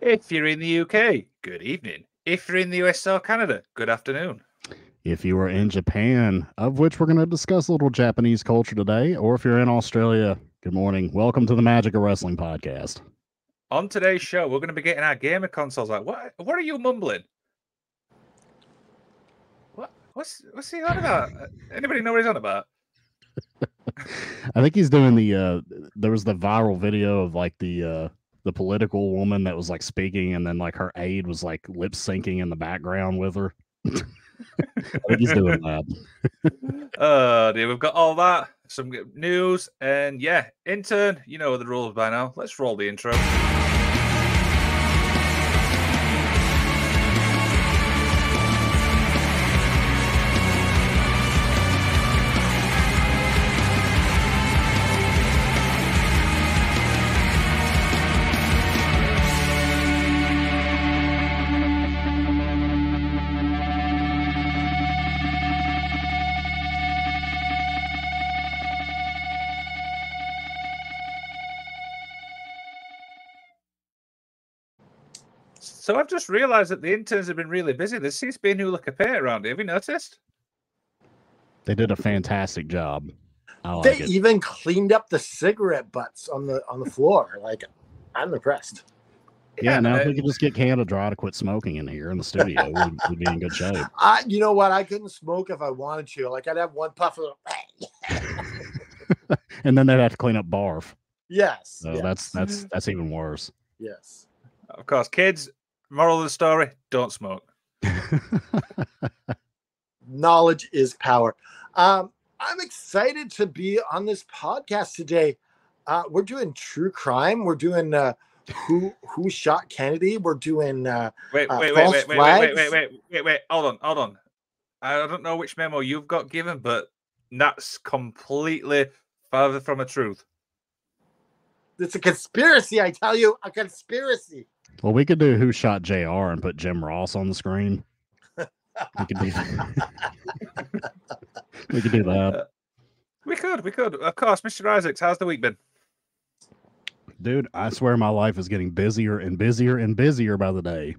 If you're in the UK, good evening. If you're in the US or Canada, good afternoon. If you are in Japan, of which we're going to discuss a little Japanese culture today, or if you're in Australia, good morning. Welcome to the Magic of Wrestling podcast. On today's show, we're going to be getting our gamer consoles out. what What are you mumbling? What what's what's he on about? Uh, Anybody know what he's on about? I think he's doing the uh there was the viral video of like the uh the political woman that was like speaking and then like her aide was like lip syncing in the background with her. I think he's doing that. Uh, oh dear, we've got all that, some news, and yeah, intern, you know the rules by now. Let's roll the intro. So I've just realised that the interns have been really busy. There seems to be a new look of paint around here. Have you noticed? They did a fantastic job. I like they it. even cleaned up the cigarette butts on the on the floor. Like, I'm impressed. Yeah, now uh, if we could just get Canada Dry to quit smoking in here in the studio, we'd, we'd be in good shape. I, you know what? I couldn't smoke if I wanted to. Like, I'd have one puff of. and then they'd have to clean up barf. yes. So yes, that's that's that's even worse. yes. of course, kids. Moral of the story: Don't smoke. Knowledge is power. Um, I'm excited to be on this podcast today. Uh, we're doing true crime. We're doing uh, who who shot Kennedy. We're doing uh, Wait, Uh, wait, wait, wait, wait, wait, wait, wait, wait, wait, wait. Hold on, hold on. I don't know which memo you've got given, but that's completely farther from the truth. it's a conspiracy. I tell you, a conspiracy. Well, we could do who shot JR and put Jim Ross on the screen. We could do that. we could do that. We could, we could. Of course, Mr. Isaacs, how's the week been? Dude, I swear my life is getting busier and busier and busier by the day.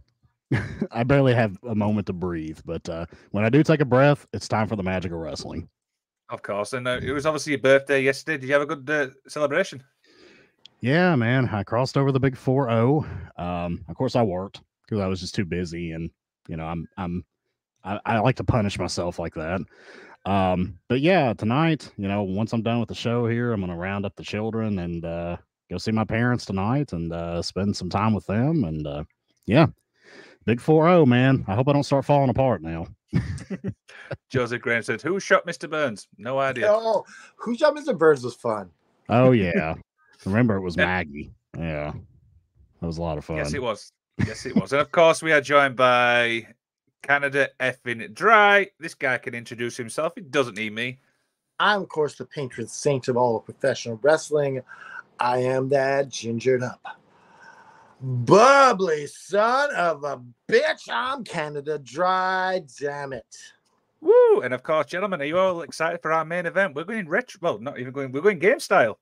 I barely have a moment to breathe, but uh, when I do take a breath, it's time for the magic of wrestling. Of course, and uh, it was obviously your birthday yesterday. Did you have a good uh, celebration? Yeah, man, I crossed over the big 4-0. Um, of course I worked because I was just too busy and you know, I'm I'm I, I like to punish myself like that. Um, but yeah, tonight, you know, once I'm done with the show here, I'm gonna round up the children and uh go see my parents tonight and uh spend some time with them and uh yeah. Big 4-0, man. I hope I don't start falling apart now. Joseph Graham said, "Who shot Mr. Burns?" No idea. Oh, who shot Mr. Burns was fun. Oh yeah. Remember it was Yeah. Maggie. Yeah. That was a lot of fun. Yes, it was. Yes, it was. and of course, we are joined by Canada effing dry. This guy can introduce himself. He doesn't need me. I'm, of course, the patron saint of all of professional wrestling. I am that gingered up, bubbly son of a bitch. I'm Canada Dry. Damn it. Woo! And of course, gentlemen, are you all excited for our main event? We're going retro. Well, not even going. We're going game style.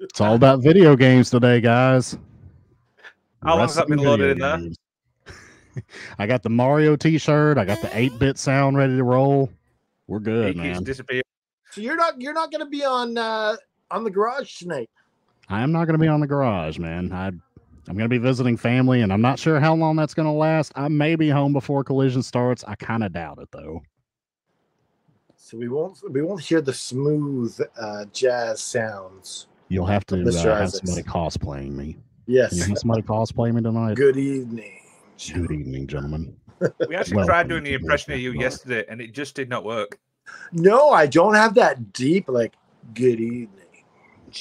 It's all about video games today, guys. How long has that been loaded in there? I got the Mario T-shirt. I got the eight-bit sound ready to roll. We're good, keeps man. disappearing. So you're not you're not going to be on uh, on the garage tonight. I am not going to be on the garage, man. I, I'm going to be visiting family, and I'm not sure how long that's going to last. I may be home before collision starts. I kind of doubt it, though. So we won't we won't hear the smooth uh, jazz sounds. You'll have to uh, have somebody cosplaying me. Can Yes. you have somebody cosplaying me tonight? Good evening. Good evening, gentlemen. We actually Welcome tried doing the impression of you Wrestling yesterday, and it just did not work. No, I don't have that deep like good evening.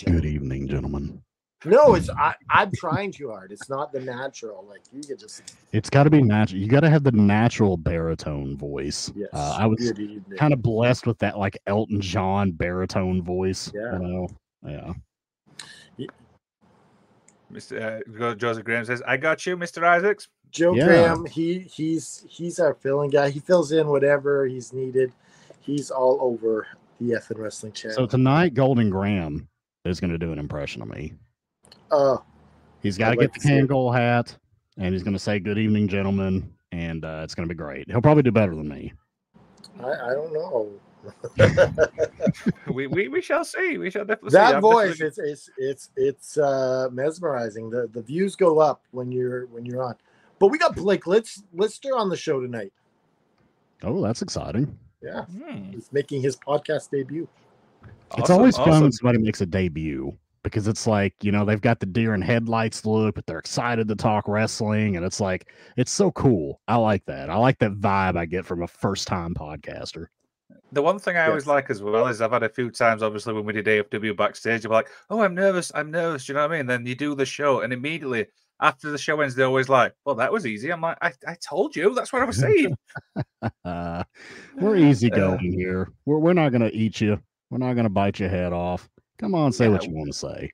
Good evening, gentlemen. No, it's I, I'm trying too hard. It's not the natural. Like you could just It's got to be natural. You got to have the natural baritone voice. yes. Uh, I was kind of blessed with that like Elton John baritone voice. Yeah. You know? Yeah. Mr. Uh, Joseph Graham says, "I got you, Mr. Isaacs." Joe Yeah. Graham, he he's he's our filling guy. He fills in whatever he's needed. He's all over the effing wrestling channel. So tonight, Golden Graham is going to do an impression of me. Uh, He's got to get the to see it. Kangol hat, and he's going to say "Good evening, gentlemen," and uh, it's going to be great. He'll probably do better than me. I, I don't know. we, we we shall see. We shall definitely see. that I'm voice, definitely- it's it's it's it's uh, mesmerizing. The the views go up when you're when you're on. But we got Blake Litz, Lister on the show tonight. Oh, that's exciting! Yeah, Hmm, he's making his podcast debut. it's awesome, always fun when somebody makes a debut because it's like you know they've got the deer and headlights look, but they're excited to talk wrestling, and it's like it's so cool. I like that. I like that vibe I get from a first time podcaster. The one thing I always like as well is I've had a few times, obviously, when we did AFW backstage, you're like, oh, I'm nervous, I'm nervous. You know what I mean? Then you do the show, and immediately after the show ends, they're always like, well, that was easy. I'm like, I, I told you. That's what I was saying. Uh, we're easy going here. We're we're not gonna eat you. We're not gonna bite your head off. Come on, say what you want to say.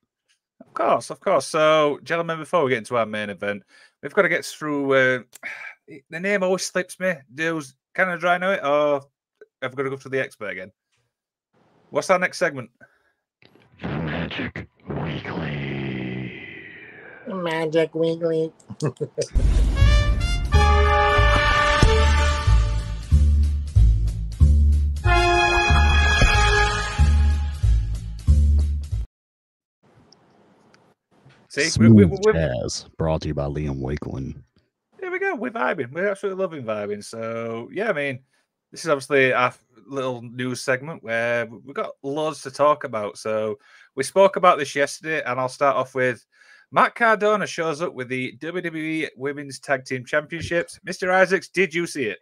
Of course, of course. So, gentlemen, before we get into our main event, we've got to get through. Uh, the name always slips me. Does Canada Dry know it, or have we got to go to the expert again? What's our next segment? Magic Weekly. Magic Weekly. See, we, we, Smooth we, Jazz, brought to you by Liam Wakeland. There we go. We're vibing. We're absolutely loving vibing. So yeah, I mean, this is obviously our little news segment where we've got loads to talk about. So we spoke about this yesterday, and I'll start off with Matt Cardona shows up with the WWE Women's Tag Team Championships. Mr. Isaacs, did you see it?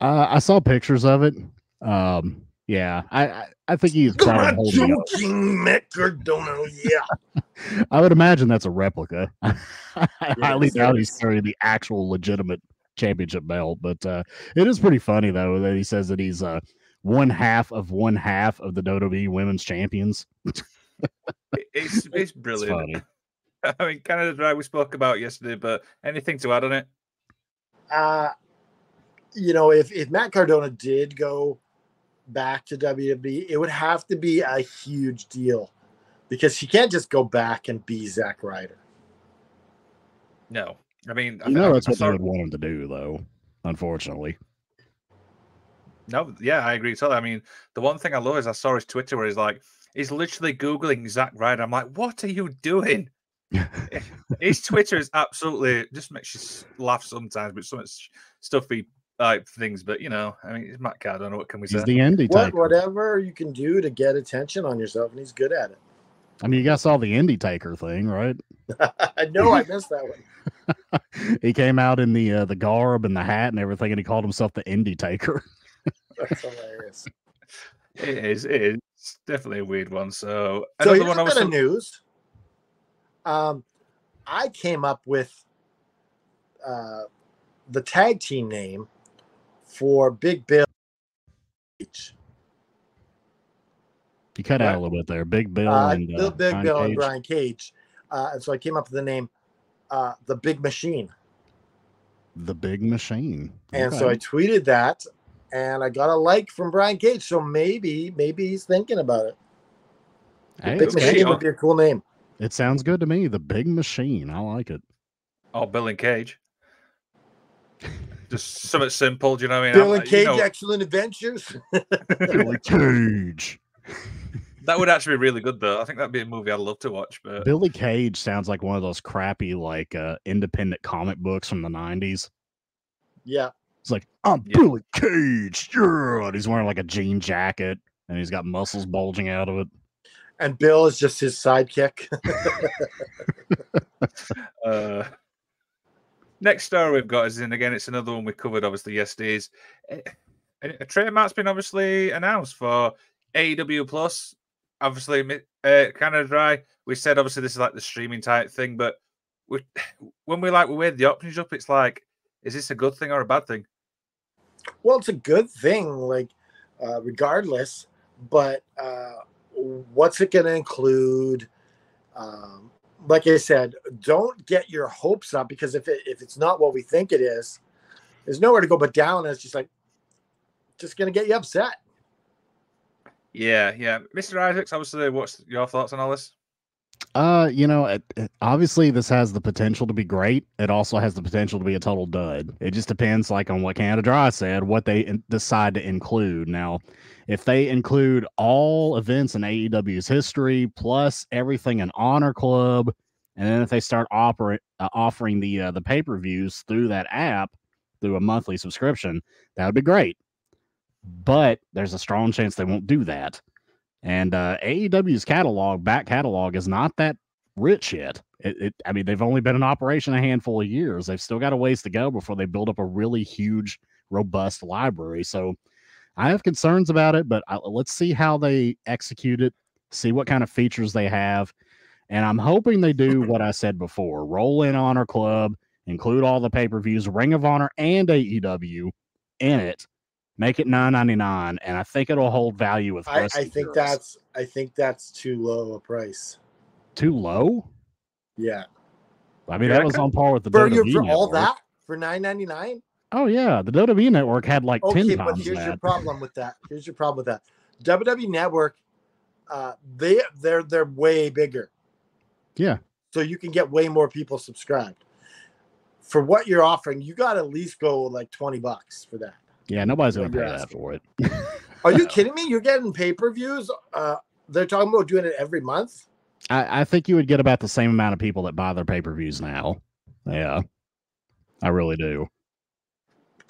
Uh, I saw pictures of it. Um, yeah, I I, I think he's probably holding it up. King Cardona, yeah. I would imagine that's a replica. I highly Yes, doubt he's carrying the actual legitimate championship belt, but uh, it is pretty funny though that he says that he's uh, one half of one half of the WWE Women's Champions. It- It's it's It's brilliant. funny. I mean, kind Canada Dry we spoke about yesterday, but anything to add on it? Uh, you know, if, if Matt Cardona did go back to WWE, it would have to be a huge deal because he can't just go back and be Zack Ryder. No. I mean, I You think know that's I what saw- they would want him to do, though. Unfortunately, No, yeah, I agree totally. I mean, the one thing I love is I saw his Twitter where he's like, he's literally Googling Zack Ryder. I'm like, what are you doing? His Twitter is absolutely just makes you laugh sometimes, but some s- stuffy like things. But you know, I mean, it's Matt Cardona. What can we he's say? the indie What, whatever you can do to get attention on yourself, and he's good at it. I mean, you guys saw the indie taker thing, right? I know I missed that one. he came out in the uh, the garb and the hat and everything, and he called himself the indie taker. That's hilarious. It is. It is It's definitely a weird one. So So another here's one. a I was bit of news. Um, I came up with uh, the tag team name for Big Bill. You cut out a little bit there. Big Bill Uh, and Bill- uh, Big Brian Bill and Cage. Brian Cage. Uh, and so I came up with the name uh, The Big Machine. the Big Machine. And so I tweeted that and I got a like from Brian Cage. So maybe, maybe he's thinking about it. Hey, Big okay. Machine would be a cool name. It sounds good to me. The Big Machine. I like it. oh, Bill and Cage. Just something simple. Do you know what I mean? Bill I'm- and you Cage know, Excellent Adventures. Billy Cage. That would actually be really good, though. I think that'd be a movie I'd love to watch. But Billy Cage sounds like one of those crappy, like uh, independent comic books from the '90s. yeah. It's like I'm Yeah. Billy Cage, yeah, and he's wearing like a jean jacket and he's got muscles bulging out of it. And Bill is just his sidekick. Uh, next story we've got is in again. It's another one we covered obviously yesterday. Is a, a trademark's been obviously announced for AEW Plus. Obviously, uh, Canada Dry. We said obviously this is like the streaming type thing, but we, when we like we weighed the options up, it's like, is this a good thing or a bad thing? well, it's a good thing, like, uh, regardless. But uh, what's it going to include? Um, like I said, don't get your hopes up because if it, if it's not what we think it is, there's nowhere to go but down. And it's just like, just going to get you upset. Yeah, yeah. Mr. Isaacs, obviously, what's your thoughts on all this? Uh, you know, it, it- obviously this has the potential to be great. It also has the potential to be a total dud. It just depends, like on what Canada Dry said, what they in- decide to include. Now, if they include all events in AEW's history plus everything in Honor Club, and then if they start operate uh, offering the uh, the pay per views through that app through a monthly subscription, that would be great. But there's a strong chance they won't do that. And uh, AEW's catalog, back catalog, is not that rich yet. It, it, I mean, they've only been in operation a handful of years. They've still got a ways to go before they build up a really huge, robust library. So I have concerns about it, but I, let's see how they execute it, see what kind of features they have. And I'm hoping they do what I said before roll in Honor Club, include all the pay per views, Ring of Honor, and AEW in it. Make it nine ninety nine, and I think it'll hold value with. I, I think heroes. that's I think that's too low a price. too low. Yeah, I mean, You that was on par with the for WWE for all network. that for nine ninety nine. Oh yeah, the WWE network had like Okay, ten but times here's your problem with that. Here's your problem with that. WWE Network, uh, they they're they're way bigger, Yeah, so you can get way more people subscribed. For what you're offering, you got to at least go like twenty bucks for that. Yeah, nobody's gonna pay that for it. Are you kidding me? You're getting pay per views. Uh, they're talking about doing it every month. I, I think you would get about the same amount of people that buy their pay per views now. Yeah, I really do.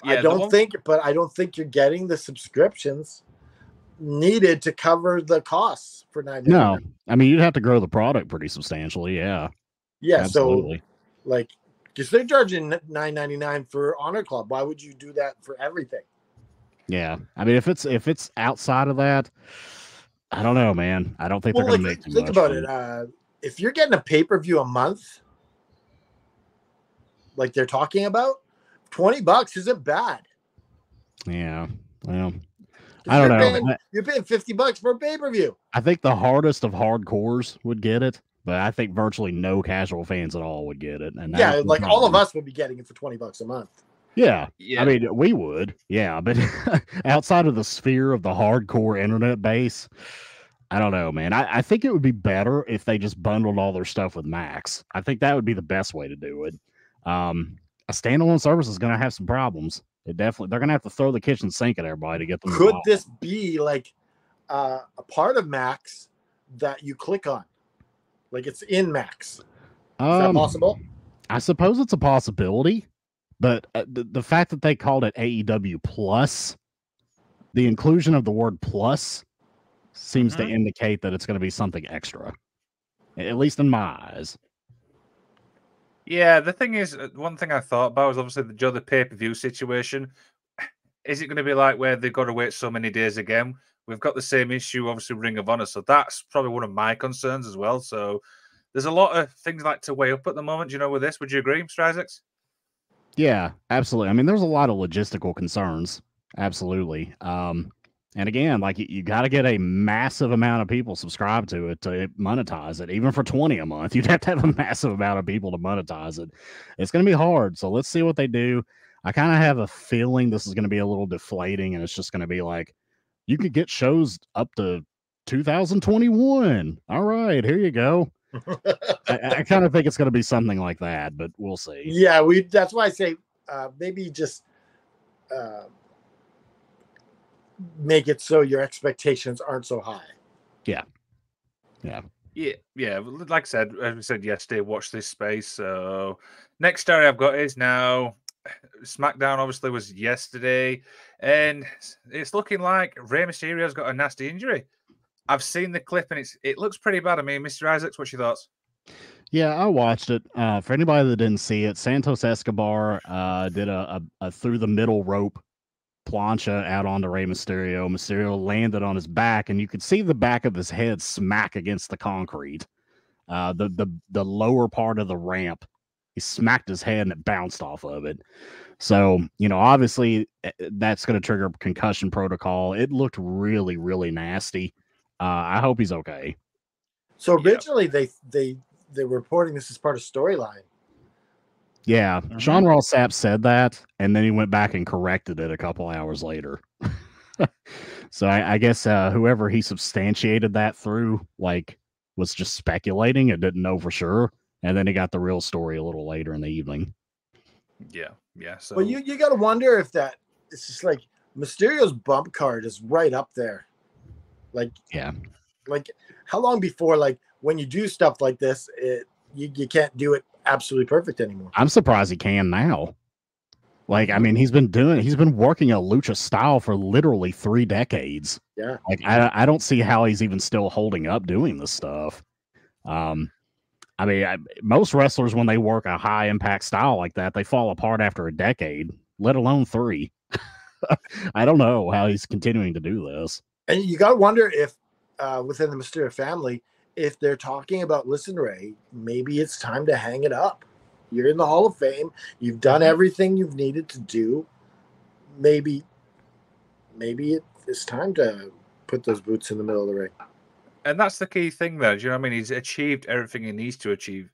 Yeah, I don't one- think, but I don't think you're getting the subscriptions needed to cover the costs for nine. No, I mean you'd have to grow the product pretty substantially. Yeah, yeah. absolutely. So like, because they're charging nine ninety nine for Honor Club. Why would you do that for everything? yeah, I mean if it's if it's outside of that, I don't know, man. I don't think Well, they're like, gonna make too think much about it. Uh, if you're getting a pay per view a month, like they're talking about, twenty bucks isn't bad. Yeah, well, I don't you're know. Paying, you're paying fifty bucks for a pay per view. I think the hardest of hardcores would get it, but I think virtually no casual fans at all would get it. And Yeah, like all of us would be getting it for twenty bucks a month. Yeah, Yeah, I mean, we would, yeah, but outside of the sphere of the hardcore internet base, I don't know, man. I, I think it would be better if they just bundled all their stuff with Max. I think that would be the best way to do it. Um, a standalone service is going to have some problems. It definitely, they're going to have to throw the kitchen sink at everybody to get them. to Could buy this be like uh, a part of Max that you click on? Like it's in Max. Is them. that Um, possible? I suppose it's a possibility, but uh, the, the fact that they called it AEW Plus, the inclusion of the word plus seems to Mhm. indicate that it's going to be something extra, at least in my eyes. Yeah, the thing is, uh, one thing I thought about was obviously the Joe the pay per view situation. Is it going to be like where they've got to wait so many days again? We've got the same issue, obviously, Ring of Honor. So that's probably one of my concerns as well. So there's a lot of things like to weigh up at the moment. You know, with this, would you agree. Isaacs? Yeah, absolutely. I mean, there's a lot of logistical concerns. Absolutely. Um, and again, like you, you got to get a massive amount of people subscribed to it to monetize it. Even for 20 a month, you'd have to have a massive amount of people to monetize it. It's going to be hard. So let's see what they do. I kind of have a feeling this is going to be a little deflating and it's just going to be like, you could get shows up to 2021. All right, here you go. I, I kind of think it's going to be something like that, but we'll see. Yeah, we. That's why I say uh, maybe just uh, make it so your expectations aren't so high. Yeah, yeah. yeah, yeah. Like I said, as we said yesterday, watch this space. So next story I've got is now SmackDown. Obviously, was yesterday, and it's looking like Rey Mysterio's got a nasty injury. I've seen the clip, and it's it looks pretty bad. I mean, Mr. Isaacs, what's your thoughts? Yeah, I watched it. Uh, for anybody that didn't see it, Santos Escobar uh, did a, a, a through the middle rope plancha out onto Rey Mysterio. Mysterio landed on his back, and you could see the back of his head smack against the concrete. Uh, the the the lower part of the ramp, he smacked his head and it bounced off of it. So you know, obviously, eh, that's going to trigger concussion protocol. It looked really really nasty. Uh, I hope he's okay. So Yeah. originally they they they were reporting this as part of storyline. Yeah, Mhm. Sean Ross Sapp said that, and then he went back and corrected it a couple hours later. so I, I guess uh, whoever he substantiated that through, like, was just speculating and didn't know for sure. And then he got the real story a little later in the evening. Yeah, yeah. So, But you you got to wonder if that it's just like Mysterio's bump card is right up there. Like Yeah. like how long before like when you do stuff like this, it you, you can't do it absolutely perfect anymore. I'm surprised he can now. Like, I mean, he's been doing, he's been working a lucha style for literally three decades. Yeah. Like, I, I don't see how he's even still holding up doing this stuff. Um, I mean, I, most wrestlers, when they work a high impact style like that, they fall apart after a decade, let alone three. I don't know how he's continuing to do this. And you got to wonder if uh, within the Mysterio family, if they're talking about, listen, Rey, maybe it's time to hang it up. You're in the Hall of Fame. You've done everything you've needed to do. Maybe, maybe it, it's time to put those boots in the middle of the ring. And that's the key thing there. Do you know what I mean? He's achieved everything he needs to achieve.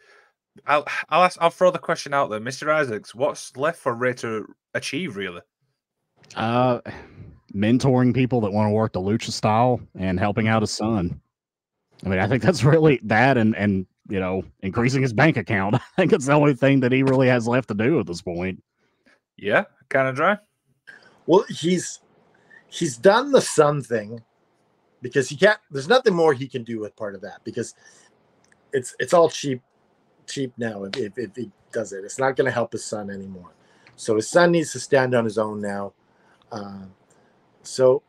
I'll I'll ask, I'll throw the question out there, Mr. Isaacs. What's left for Rey to achieve, really? Uh, mentoring people that want to work the lucha style and helping out his son. I mean, I think that's really that, and and you know, increasing his bank account. I think it's the only thing that he really has left to do at this point. Yeah, Canada Dry. Well, he's he's done the sun thing because he can't. There's nothing more he can do with part of that because it's it's all cheap cheap now if if, if he does it. It's not going to help his son anymore. So his son needs to stand on his own now. Uh, so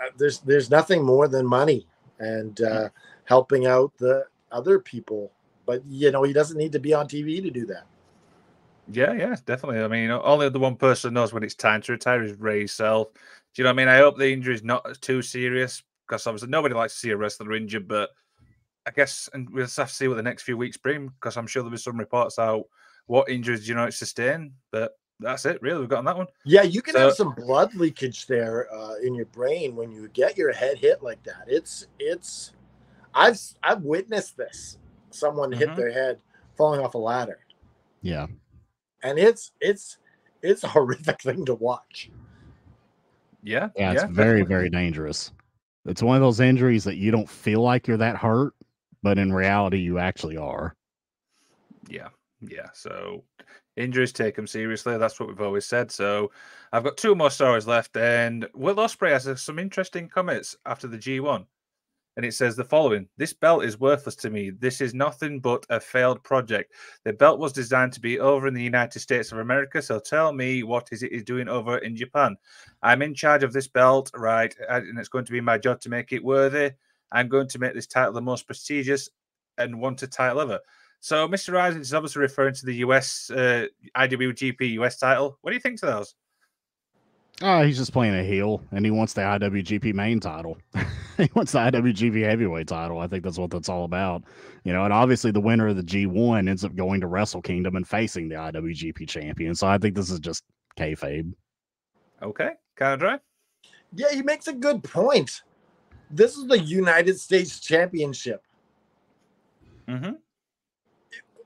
uh, there's there's nothing more than money and uh, helping out the other people. But you know he doesn't need to be on TV to do that. Yeah, yeah, definitely. I mean, only the one person knows when it's time to retire is Rey himself. Do you know what I mean? I hope the injury is not too serious because obviously nobody likes to see a wrestler injured, but I guess and we'll just have to see what the next few weeks bring because I'm sure there'll be some reports out what injuries you know it's sustained. But that's it, really. We've got on that one. Yeah, you can So- have some blood leakage there uh, in your brain when you get your head hit like that. It's it's I've I've witnessed this. Someone hit Mhm. their head falling off a ladder, Yeah, and it's it's it's a horrific thing to watch. Yeah, yeah, it's very very dangerous. It's one of those injuries that you don't feel like you're that hurt, but in reality, you actually are. Yeah, yeah. So injuries take them seriously. That's what we've always said. So I've got two more stories left, and Will Ospreay has uh, some interesting comments after the G1, and it says the following: "This belt is worthless to me. This is nothing but a failed project. The belt was designed to be over in the United States of America. So tell me, what is it is doing over in Japan? I'm in charge of this belt, right? And it's going to be my job to make it worthy. I'm going to make this title the most prestigious and wanted title ever." So, Mr. Rising is obviously referring to the US uh, IWGP US title. What do you think to those? Oh, he's just playing a heel, and he wants the IWGP main title. he wants the IWGP Heavyweight title. I think that's what that's all about. You know, and obviously the winner of the G1 ends up going to Wrestle Kingdom and facing the IWGP champion. So I think this is just kayfabe. Okay, Canada Dry. Yeah, he makes a good point. This is the United States Championship. Mm-hmm.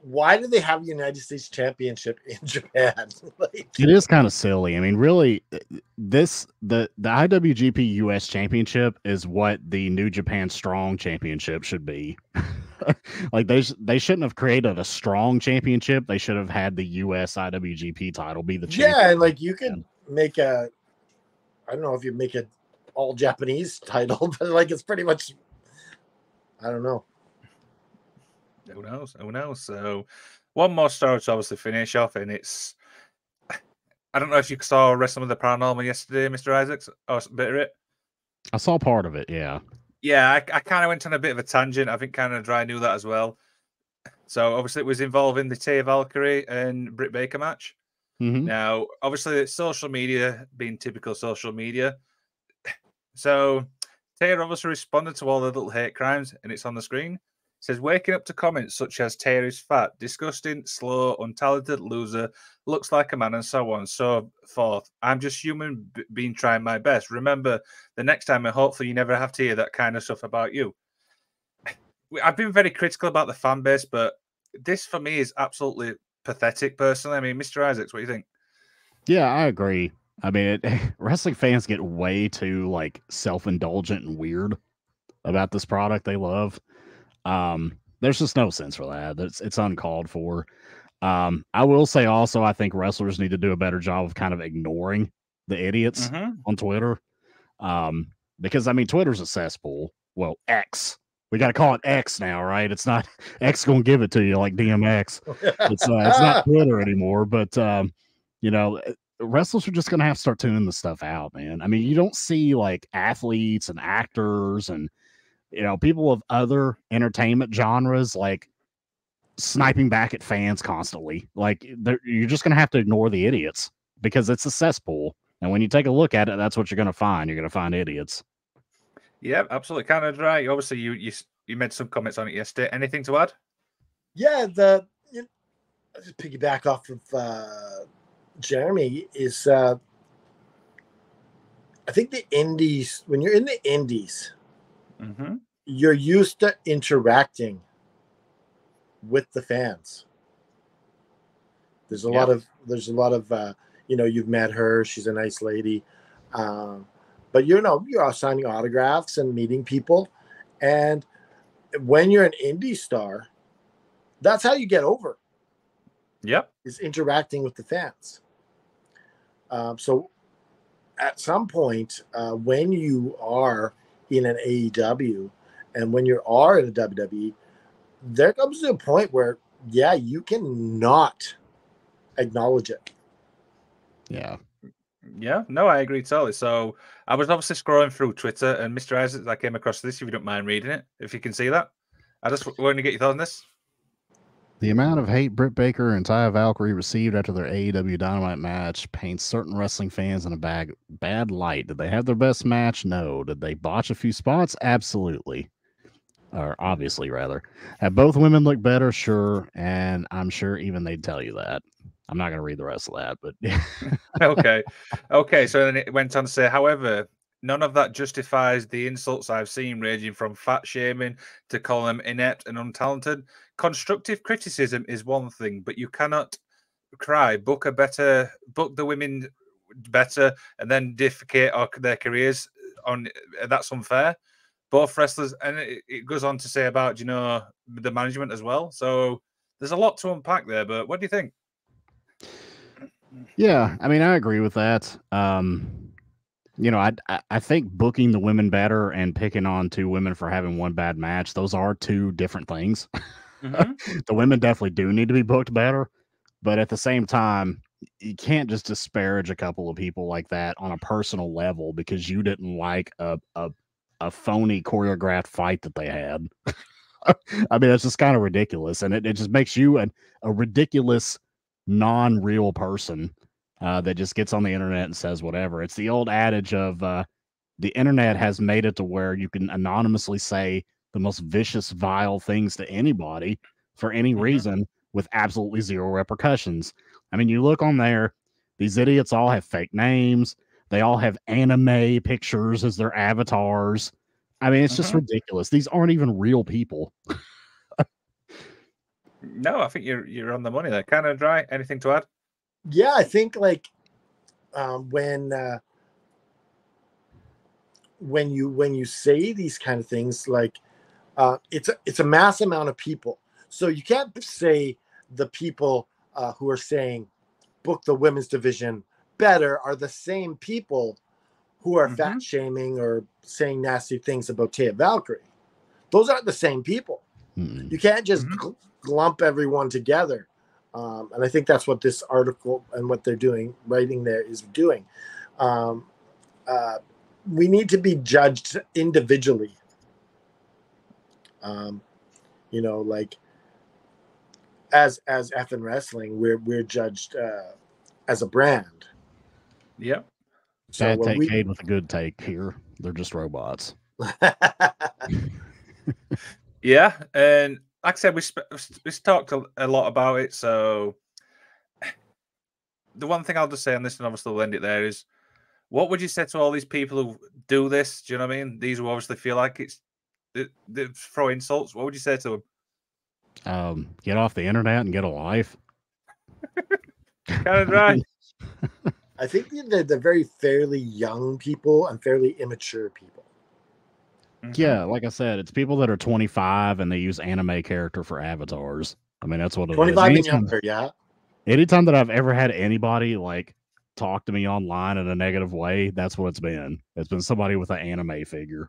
Why do they have United States Championship in Japan? like, It is kind of silly. I mean, really, uh, this the the IWGP US Championship is what the New Japan Strong Championship should be. like they they shouldn't have created a strong championship. They should have had the US IWGP title be the champion. yeah, and like you could make a, I don't know if you make it all Japanese title, but like it's pretty much, I don't know. Who knows? Who knows? So, one more story to obviously finish off, and it's. I don't know if you saw Wrestling with the Paranormal yesterday, Mr. Isaacs, or a bit of it. I saw part of it. Yeah. Yeah, I, I kind of went on a bit of a tangent. I think Canada Dry knew that as well. So obviously it was involving the Taya Valkyrie and Britt Baker match. hmm Now, obviously, it's social media being typical social media. So, Taylor obviously responded to all the little hate crimes, and it's on the screen. Says, waking up to comments such as Terry's fat, disgusting, slow, untalented, loser, looks like a man, and so on and so forth. I'm just human b- being trying my best. Remember, the next time, and hopefully, you never have to hear that kind of stuff about you. I've been very critical about the fan base, but this for me is absolutely pathetic, personally. I mean, Mr. Isaacs, what do you think? Yeah, I agree. I mean, it, wrestling fans get way too like self-indulgent and weird about this product they love. Um, there's just no sense for that. It's it's uncalled for. Um, I will say also, I think wrestlers need to do a better job of kind of ignoring the idiots Mhm. on Twitter. Um, because I mean, Twitter's a cesspool. Well, X. We got to call it X now, right? It's not X gonna give it to you like DMX. It's uh, it's not Twitter anymore. But um, you know, uh, wrestlers are just gonna have to start tuning the stuff out, man. I mean, you don't see like athletes and actors and you know people of other entertainment genres like sniping back at fans constantly. Like you're just gonna have to ignore the idiots because it's a cesspool. And when you take a look at it, that's what you're gonna find. You're gonna find idiots. Yeah, absolutely. Kind of right? Obviously, you you you made some comments on it yesterday. Anything to add? yeah, the you I'll just piggyback off of uh, Jeremy is uh, I think the indies when you're in the indies, Mm-hmm. you're used to interacting with the fans. There's a Yeah. lot of there's a lot of uh, you know you've met her. She's a nice lady, um, but you know you're signing autographs and meeting people, and when you're an indie star, that's how you get over Yep. is interacting with the fans. Um, so at some point, uh, when you are in an AEW and when you are in a WWE, there comes to a point where, yeah, you cannot acknowledge it. Yeah. Yeah, no, I agree totally. So I was obviously scrolling through Twitter, and Mr. Isaacs, I came across this. If you don't mind reading it, if you can see that, I just want to get your thoughts on this. The amount of hate Britt Baker and Taya Valkyrie received after their AEW Dynamite match paints certain wrestling fans in a bag, bad light. Did they have their best match? No. Did they botch a few spots? Absolutely. Or obviously, rather. Have both women looked better? Sure. And I'm sure even they'd tell you that. I'm not going to read the rest of that, but okay. Okay. So then it went on to say, however, none of that justifies the insults I've seen ranging from fat shaming to call them inept and untalented. Constructive criticism is one thing, but you cannot cry, book a better, book the women better, and then defecate their careers on that's unfair. Both wrestlers, and it, it goes on to say about you know the management as well. So there's a lot to unpack there. But what do you think? Yeah, I mean, I agree with that. Um, you know, I, I think booking the women better and picking on two women for having one bad match; those are two different things. Mhm. the women definitely do need to be booked better, but at the same time, you can't just disparage a couple of people like that on a personal level because you didn't like a a, a phony choreographed fight that they had. I mean, that's just kind of ridiculous, and it, it just makes you an, a ridiculous, non-real person uh, that just gets on the internet and says whatever. It's the old adage of uh, the internet has made it to where you can anonymously say the most vicious, vile things to anybody for any Mhm. reason with absolutely zero repercussions. I mean, you look on there, these idiots all have fake names. They all have anime pictures as their avatars. I mean, it's just Mhm. ridiculous. These aren't even real people. No, I think you're you're on the money there. Canada Dry. Anything to add? Yeah, I think like um, when uh, when you when you say these kind of things, like uh, it's a it's a mass amount of people, so you can't say the people uh, who are saying book the women's division better are the same people who are fat shaming or saying nasty things about Taya Valkyrie. Those aren't the same people. Mm-mm. You can't just Mhm. gl- glump everyone together. Um, and I think that's what this article and what they're doing, writing there, is doing. Um, uh, we need to be judged individually. Um, you know, like as as F in wrestling, we're we're judged uh, as a brand. Yep. So Bad take we- Cade with a good take here. They're just robots. Yeah, and like I said, we sp- we talked a, a lot about it. So the one thing I'll just say on this, and obviously we'll end it there, is what would you say to all these people who do this? Do you know what I mean? These who obviously feel like it's they, they throw insults. What would you say to them? Um, get off the internet and get a life. Canada Dry. I think they're, they're very fairly young people and fairly immature people. Mhm. Yeah, like I said, it's people that are 25 and they use anime character for avatars. I mean, that's what it is. 25 and Anytime- younger, yeah. anytime that I've ever had anybody like talk to me online in a negative way, that's what it's been. It's been somebody with an anime figure.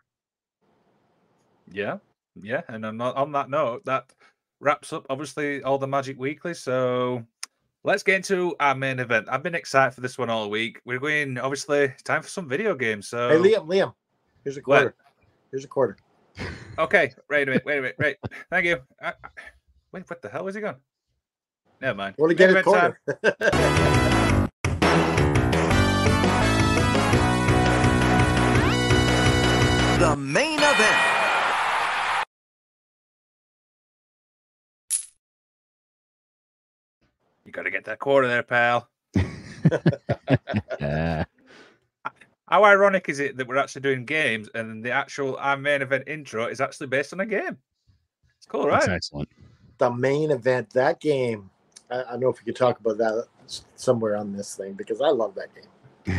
Yeah, yeah. And on, that- on that note, that wraps up obviously all the Magic Weekly. So let's get into our main event. I've been excited for this one all week. We're going obviously time for some video games. So Hey, Liam, Liam, here's a What? quarter. Here's a quarter. okay, wait a minute, wait a minute, wait. Thank you. I, I- wait, what the hell was he going? Never mind. Want to get Main a event quarter? The main event. You got to get that quarter there, pal. Yeah. How ironic is it that we're actually doing games and the actual our main event intro is actually based on a game? It's cool, That's right? excellent. the main event, that game. I, I don't know if we could talk about that somewhere on this thing because I love that game.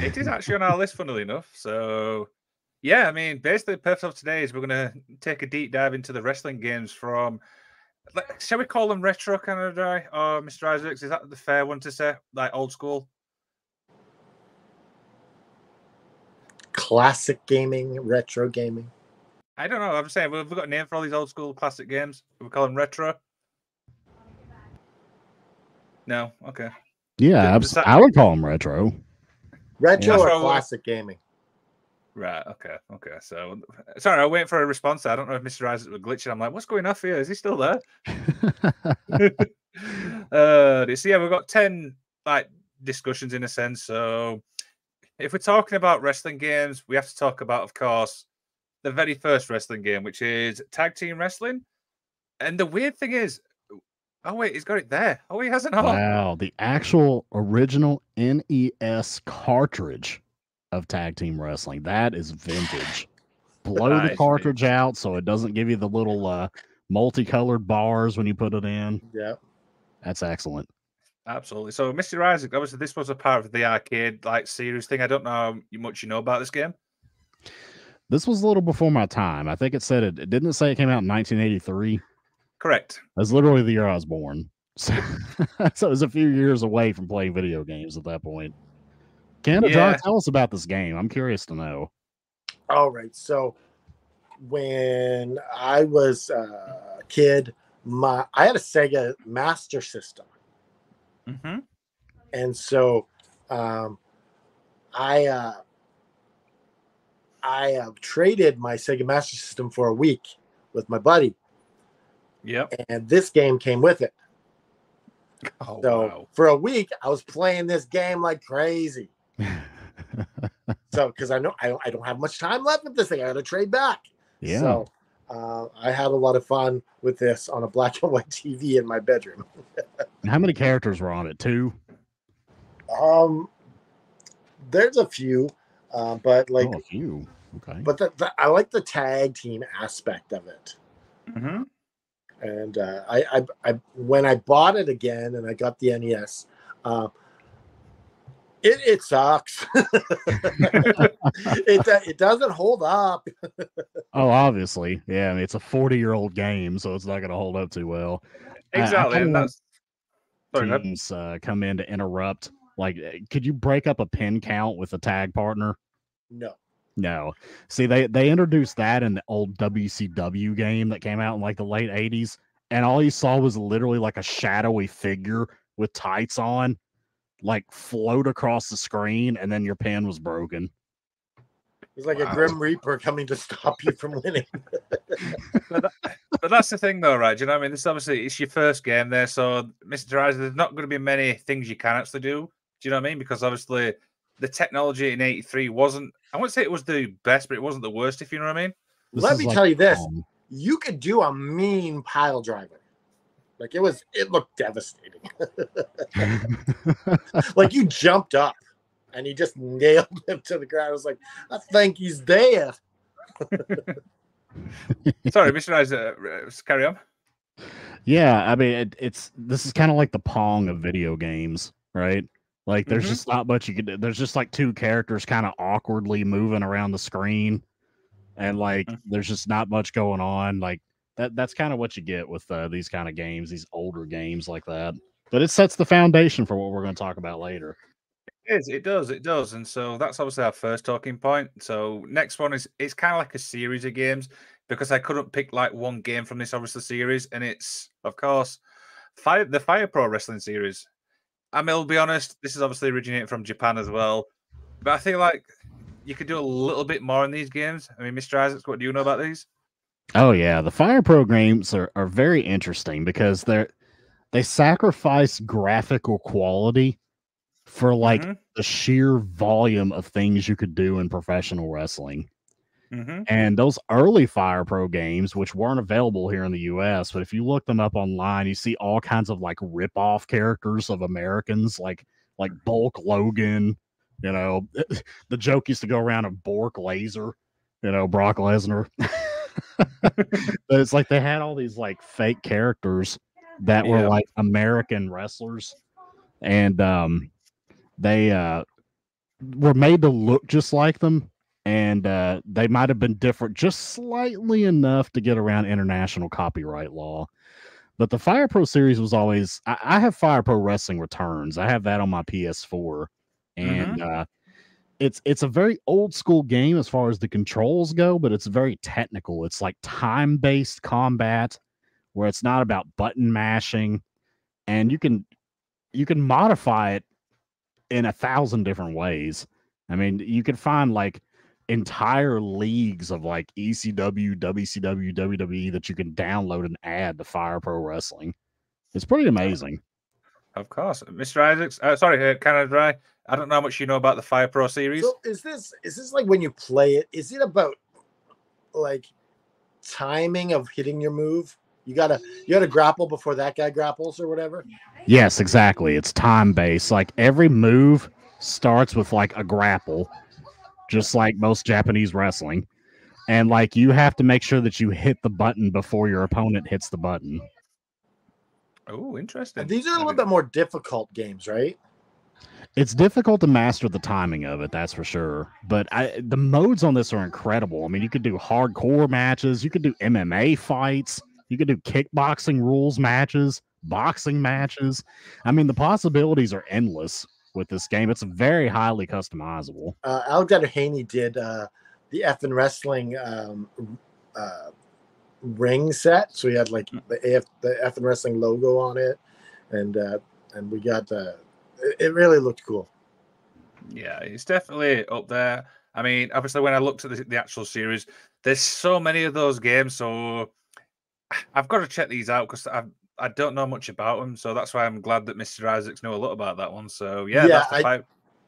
It is actually on our list, funnily enough. So, yeah, I mean, basically, the purpose of today is we're going to take a deep dive into the wrestling games from, like, shall we call them retro Canada or Mr. Isaacs? Is that the fair one to say? Like old school? Classic gaming, retro gaming. I don't know. I'm saying we've got a name for all these old school classic games. We call them retro. No, okay. Yeah, Th- abs- does that- I would call them retro. Retro That's or what classic gaming? Right. Okay. Okay. So, sorry, I'm waiting for a response. I don't know if Mr. Isaac was glitching. I'm like, what's going on here? Is he still there? uh, you see, yeah, we've got 10 like discussions in a sense. So, if we're talking about wrestling games, we have to talk about, of course, the very first wrestling game, which is tag team wrestling. And the weird thing is, oh, wait, he's got it there. Oh, he hasn't. Oh, wow, the actual original NES cartridge of tag team wrestling. That is vintage. Blow That the is cartridge out so it doesn't give you the little uh, multicolored bars when you put it in. Yeah. That's excellent. Absolutely. So, Mr. Isaac, obviously, this was a part of the arcade like series thing. I don't know how much you know about this game. This was a little before my time. I think it said it, it didn't say it came out in 1983. Correct. That's literally the year I was born. So, so it was a few years away from playing video games at that point. Canada, Yeah. tell us about this game. I'm curious to know. All right. So when I was uh, a kid, my I had a Sega Master System, Mm-hmm. and so um, I uh, I uh, traded my Sega Master System for a week with my buddy, Yep. and this game came with it. Oh, So wow. for a week, I was playing this game like crazy. So because I know I don't, I don't have much time left with this thing, I got to trade back. yeah. So uh, I had a lot of fun with this on a black and white TV in my bedroom. And How many characters were on it? Two. Um, there's a few, uh, but like, oh, a few. Okay. but the, the, I like the tag team aspect of it. Mm-hmm. And uh, I, I, I, when I bought it again and I got the NES, uh, it, it sucks. it, do- it doesn't hold up. oh, obviously. Yeah. I mean, it's a 40 year old game, so it's not going to hold up too well. I- I Exactly. and that's sorry, go ahead. Teams uh, come in to interrupt. Like, uh, could you break up a pin count with a tag partner? No. No. See, they they introduced that in the old WCW game that came out in like the late 80s, and all you saw was literally like a shadowy figure with tights on, like float across the screen, and then your pin was broken. It's like Wow. a Grim Reaper coming to stop you from winning. but, that- but that's the thing, though, right? Do you know what I mean? This obviously it's your first game there, so Mr. Isaac, there's not going to be many things you can actually do. Do you know what I mean? Because obviously the technology in '83 wasn't. I wouldn't say it was the best, but it wasn't the worst. If you know what I mean. This Let me like, tell you this. um, you could do a mean pile driver. Like it was, it looked devastating. like you jumped up and you just nailed him to the ground. I was like, I think he's dead. Sorry, Mr. Isaac, uh, carry on. yeah, I mean, it, it's this is kind of like the Pong of video games, right? Like there's Mhm. just not much you can do. There's just like two characters kind of awkwardly moving around the screen. And like Mhm. there's just not much going on. Like that that's kind of what you get with uh, these kind of games, these older games like that. But it sets the foundation for what we're going to talk about later. Is. It does. It does. And so that's obviously our first talking point. So next one is it's kind of like a series of games because I couldn't pick like one game from this obviously series, and it's of course Fire the Fire Pro Wrestling series. I mean, I'll be honest, this is obviously originating from Japan as well, but I think like you could do a little bit more in these games. I mean, Mr. Isaacs, what do you know about these? Oh yeah, the fire pro games are, are very interesting because they're they sacrifice graphical quality for like Mhm, the sheer volume of things you could do in professional wrestling. mhm. And those early Fire Pro games, which weren't available here in the US, but if you look them up online, you see all kinds of like rip-off characters of Americans, like like Bulk Logan. You know, the joke used to go around of Bork Laser, you know, Brock Lesnar. but it's like they had all these like fake characters that were like American wrestlers. And um they uh were made to look just like them and uh, they might have been different just slightly enough to get around international copyright law. But the Fire Pro series was always I, I have Fire Pro Wrestling Returns. I have that on my PS4, and uh, it's it's a very old school game as far as the controls go, but it's very technical. It's like time based combat where it's not about button mashing, and you can you can modify it in a thousand different ways. I mean, you can find like entire leagues of like ECW, WCW, WWE that you can download and add to Fire Pro Wrestling. It's pretty amazing. Of course, Mr. Isaacs. Uh, sorry, uh, Canada Dry. I don't know how much you know about the Fire Pro series. So is this is this like when you play it? Is it about like timing of hitting your move? You gotta you gotta grapple before that guy grapples or whatever. Yes, exactly. It's time based. Like every move starts with like a grapple, just like most Japanese wrestling. And like you have to make sure that you hit the button before your opponent hits the button. Oh, interesting. And these are a little bit more difficult games, right? It's difficult to master the timing of it, that's for sure. But I, the modes on this are incredible. I mean, you could do hardcore matches, you could do MMA fights, you could do kickboxing rules matches, boxing matches. I mean, the possibilities are endless with this game. It's very highly customizable. Uh, Alexander Haney did uh, the F and wrestling um, uh, ring set, so he had like the AF, the F and wrestling logo on it, and uh, and we got the. It, it really looked cool. Yeah, it's definitely up there. I mean, obviously, when I looked at the, the actual series, there's so many of those games, so I've got to check these out because I I don't know much about them. So that's why I'm glad that Mr. Isaacs know a lot about that one. So yeah, Yeah, that's the I- five.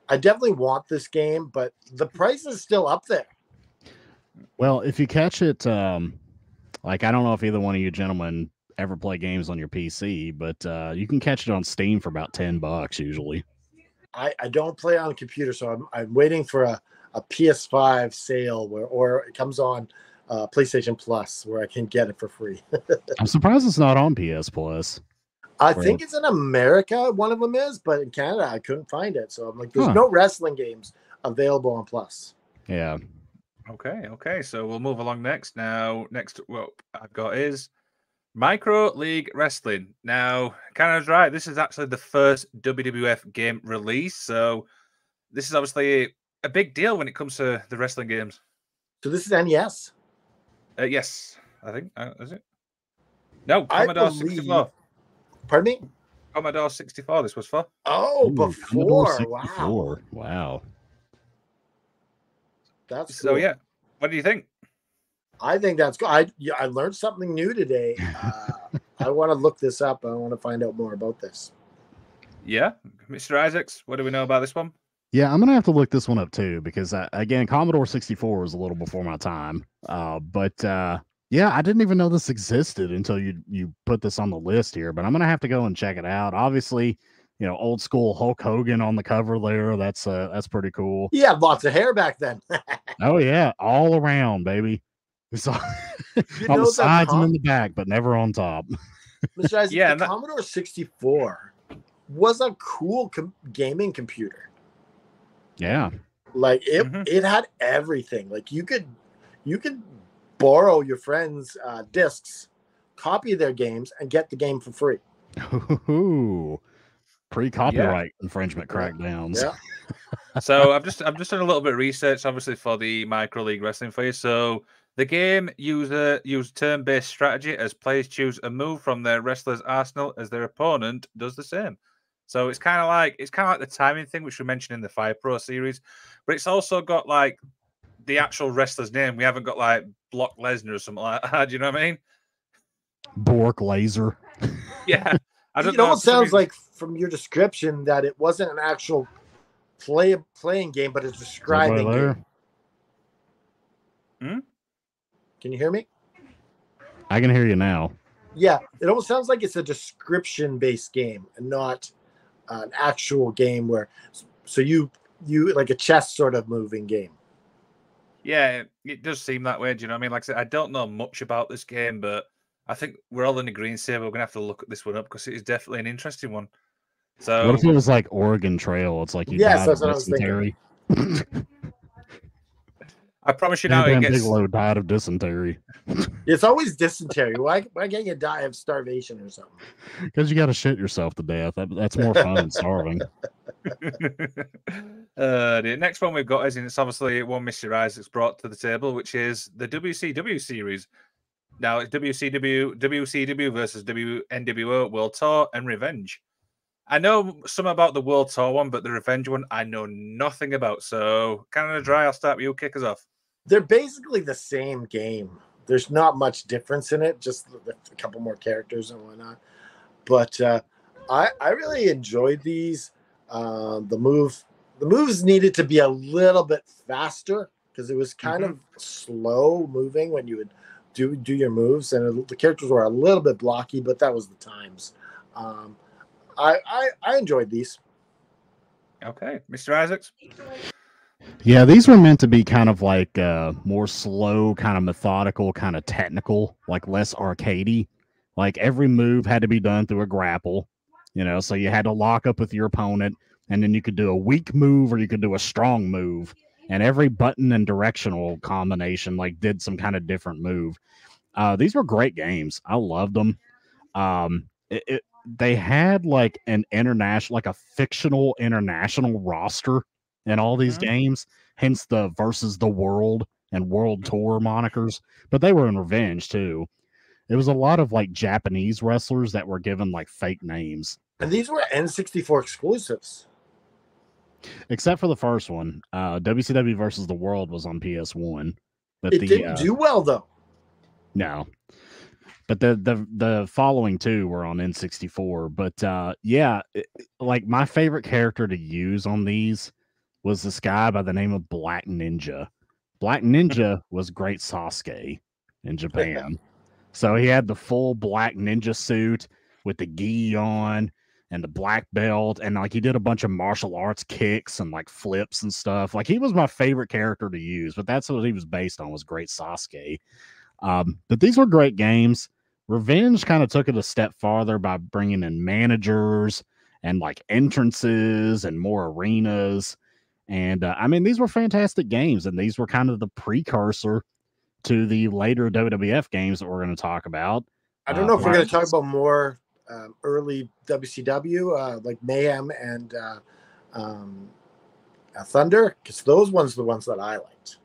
I definitely want this game, but the price is still up there. Well, if you catch it, um, like I don't know if either one of you gentlemen ever play games on your PC, but uh, you can catch it on Steam for about ten bucks usually. I, I don't play on a computer, so I'm, I'm waiting for a, a PS5 sale where or it comes on uh, PlayStation Plus where I can get it for free. I'm surprised it's not on PS Plus. I Right. think it's in America, one of them is, but in Canada I couldn't find it. So I'm like, there's Huh. no wrestling games available on Plus. Yeah, Okay, okay. So we'll move along next. Now, next, what I've got is Micro League Wrestling. Now, Canada Dry. This is actually the first WWF game release. So this is obviously a, a big deal when it comes to the wrestling games. So this is NES. Uh, yes, I think. Uh, is it? No, Commodore believe- 64. Pardon me? Commodore 64, this was for. Oh, Ooh, Commodore before. Wow. 64. Wow. That's So, cool. yeah. What do you think? I think that's good. I yeah, I learned something new today. Uh, I want to look this up. I want to find out more about this. Yeah. Mr. Isaacs, what do we know about this one? Yeah, I'm gonna have to look this one up too because uh, again, Commodore 64 was a little before my time. Uh, but uh, yeah, I didn't even know this existed until you you put this on the list here. But I'm gonna have to go and check it out. Obviously, you know, old school Hulk Hogan on the cover there. That's uh, that's pretty cool. He had lots of hair back then. Oh yeah, all around, baby. It's all, on know the sides Com- and in the back, but never on top. Mr. Isaac, Yeah, the that- Commodore 64 was a cool com- gaming computer. Yeah. Like it, Mhm. it had everything. Like you could, you could borrow your friends' uh, discs, copy their games, and get the game for free. Ooh. Pre-copyright infringement crackdowns. Yeah. so I've just I've just done a little bit of research, obviously for the micro league wrestling for you. So the game user use turn-based strategy as players choose a move from their wrestler's arsenal as their opponent does the same. So it's kind of like it's kind of like the timing thing, which we mentioned in the Fire Pro series, but it's also got like the actual wrestler's name. We haven't got like Block Lesnar or something like that. Do you know what I mean? Bork laser. Yeah. I don't it know. almost sounds reason- like from your description that it wasn't an actual play playing game, but it's describing. everybody game. Hmm? there? Can you hear me? I can hear you now. Yeah, it almost sounds like it's a description based game and not an actual game where. So you you like a chess sort of moving game. Yeah, it- it does seem that way. Do you know what I mean? Like I said, I don't know much about this game, but I think we're all in agreement here. We're gonna have to look at this one up because it is definitely an interesting one. So What if it was like Oregon Trail? It's like you Yes, died that's what I was thinking. dysentery. I promise you now, Now it Big gets Bigelow died of dysentery It's always dysentery. Why why can't you die of starvation or something? because you got to shit yourself to death. That, that's more fun than starving. uh, the next one we've got is, and it's obviously one Mr. Isaac's brought to the table, which is the WCW series. Now it's WCW, WCW versus WNWO World Tour and Revenge. I know some about the World Tour one, but the Revenge one I know nothing about. So, Canada Dry, I'll start with you. Kick us off. They're basically the same game. There's not much difference in it, just a couple more characters and whatnot. But uh, I I really enjoyed these. Um, the move the moves needed to be a little bit faster because it was kind of slow moving when you would do do your moves, and it- the characters were a little bit blocky, but that was the times. Um, I, I I enjoyed these. Okay, Mr. Isaacs. Yeah, these were meant to be kind of like uh, more slow, kind of methodical, kind of technical, like less arcadey. Like every move had to be done through a grapple, you know, so you had to lock up with your opponent, and then you could do a weak move or you could do a strong move, and every button and directional combination like did some kind of different move. Uh, these were great games. I loved them. Um, it, it, they had like an international, like a fictional international roster in all these Mhm. games, hence the versus the world and world tour monikers. But they were in revenge too. It was a lot of like Japanese wrestlers that were given like fake names, And these were N64 exclusives. except for the first one. Uh, WCW versus the world was on PS1, but It the didn't uh, do well though. No. But the the the following two were on N64. But uh yeah, it- like my favorite character to use on these was this guy by the name of Black Ninja. Black Ninja was great Sasuke in Japan. so he had the full black ninja suit with the gi on and the black belt and like he did a bunch of martial arts kicks and like flips and stuff. Like he was my favorite character to use, but that's what he was based on was great Sasuke. Um, but these were great games. Revenge kind of took it a step farther by bringing in managers and like entrances and more arenas. And uh, I mean, these were fantastic games, and these were kind of the precursor to the later WWF games that we're going to talk about. I don't Uh, know if we're going to talk about more um, early WCW, uh, like Mayhem and uh, um, uh, Thunder, because those ones are the ones that I liked.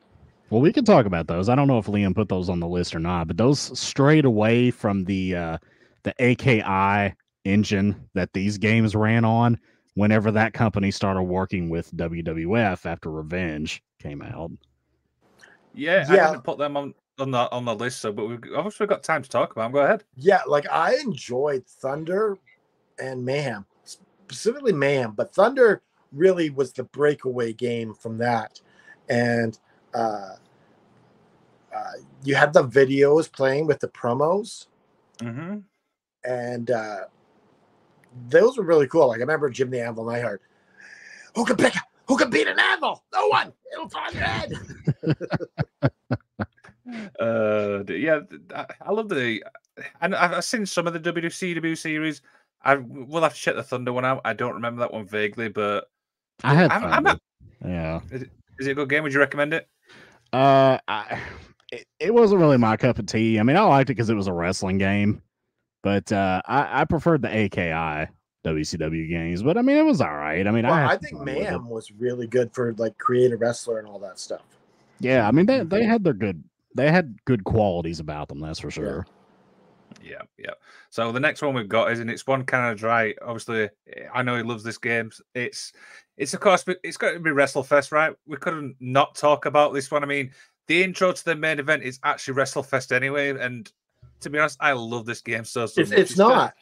Well, we can talk about those. I don't know if Liam put those on the list or not, but those strayed away from the uh, the AKI engine that these games ran on. Whenever that company started working with WWF after Revenge came out, Yeah, I Yeah. didn't put them on on the on the list. So, but we've obviously got time to talk about. Them. Go ahead. Yeah, like I enjoyed Thunder and Mayhem, specifically Mayhem, but Thunder really was the breakaway game from that. And uh, uh, you had the videos playing with the promos, Mm-hmm. and uh, those were really cool. Like I remember Jim the Anvil Neidhart. Who can pick? Who can beat an anvil? No one. It'll fall on your head. Uh, yeah, I I love the. And I've I've seen some of the WCW series. I will have to check the Thunder one out. I don't remember that one vaguely, but I had I'm- I'm with- a- yeah. is it a good game? Would you recommend it? Uh, I, it, it wasn't really my cup of tea. I mean, I liked it because it was a wrestling game, but uh, I, I preferred the AKI WCW games. But I mean, it was all right. I mean, Well, I, I think fun with it. Mayhem was really good for like create a wrestler and all that stuff. Yeah, I mean, they they had their good they had good qualities about them. That's for sure. Yeah, yeah. So the next one we've got is, and it's one Canada Dry. Obviously, eh, I know he loves this game. It's, it's of course, it's got to be WrestleFest, right? We couldn't not talk about this one. I mean, the intro to the main event is actually WrestleFest anyway, and to be honest, I love this game so so It's, much. it's got- not.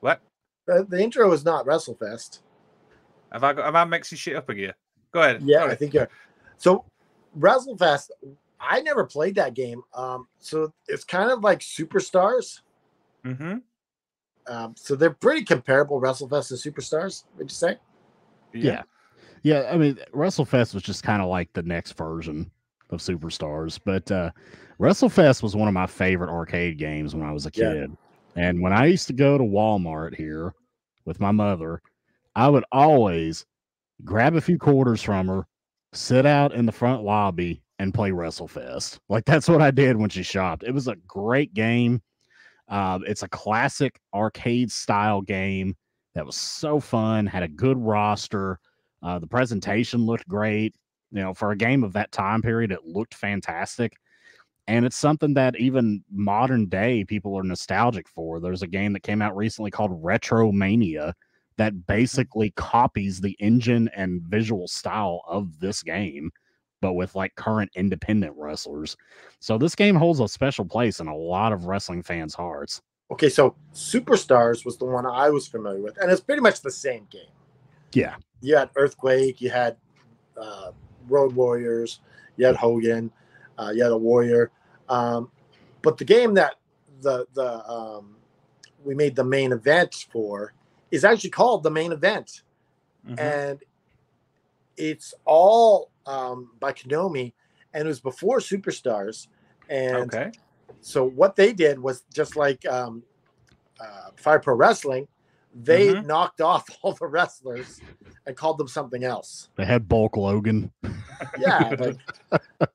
What The, the intro is not WrestleFest. have I got? Am I mixing shit up again? Go ahead. Yeah, I think you're. So, WrestleFest, I never played that game. Um, so it's kind of like Superstars. Mm-hmm. Um, so they're pretty comparable, WrestleFest and Superstars. Would you say? Yeah. Yeah, I mean, WrestleFest was just kind of like the next version of Superstars, but uh, WrestleFest was one of my favorite arcade games when I was a Yeah. kid. And when I used to go to Walmart here with my mother, I would always grab a few quarters from her, sit out in the front lobby, and play WrestleFest. Like that's what I did when she shopped. It was a great game. Um, it's a classic arcade style game that was so fun, had a good roster. Uh, the presentation looked great. You know, for a game of that time period, it looked fantastic. And it's something that even modern day people are nostalgic for. There's a game that came out recently called Retro Mania that basically copies the engine and visual style of this game, but with like current independent wrestlers. So this game holds a special place in a lot of wrestling fans' hearts. Okay, so Superstars was the one I was familiar with, and it's pretty much the same game. Yeah. You had Earthquake, you had uh, Road Warriors, you had Hogan, uh, you had a Warrior, um, but the game that the the um, we made the main event for is actually called the main event, Mhm. and it's all um, by Konami, and it was before Superstars, and Okay. so what they did was just like um, uh, Fire Pro Wrestling, they Mhm. knocked off all the wrestlers and called them something else. They had Bulk Logan. Yeah, like,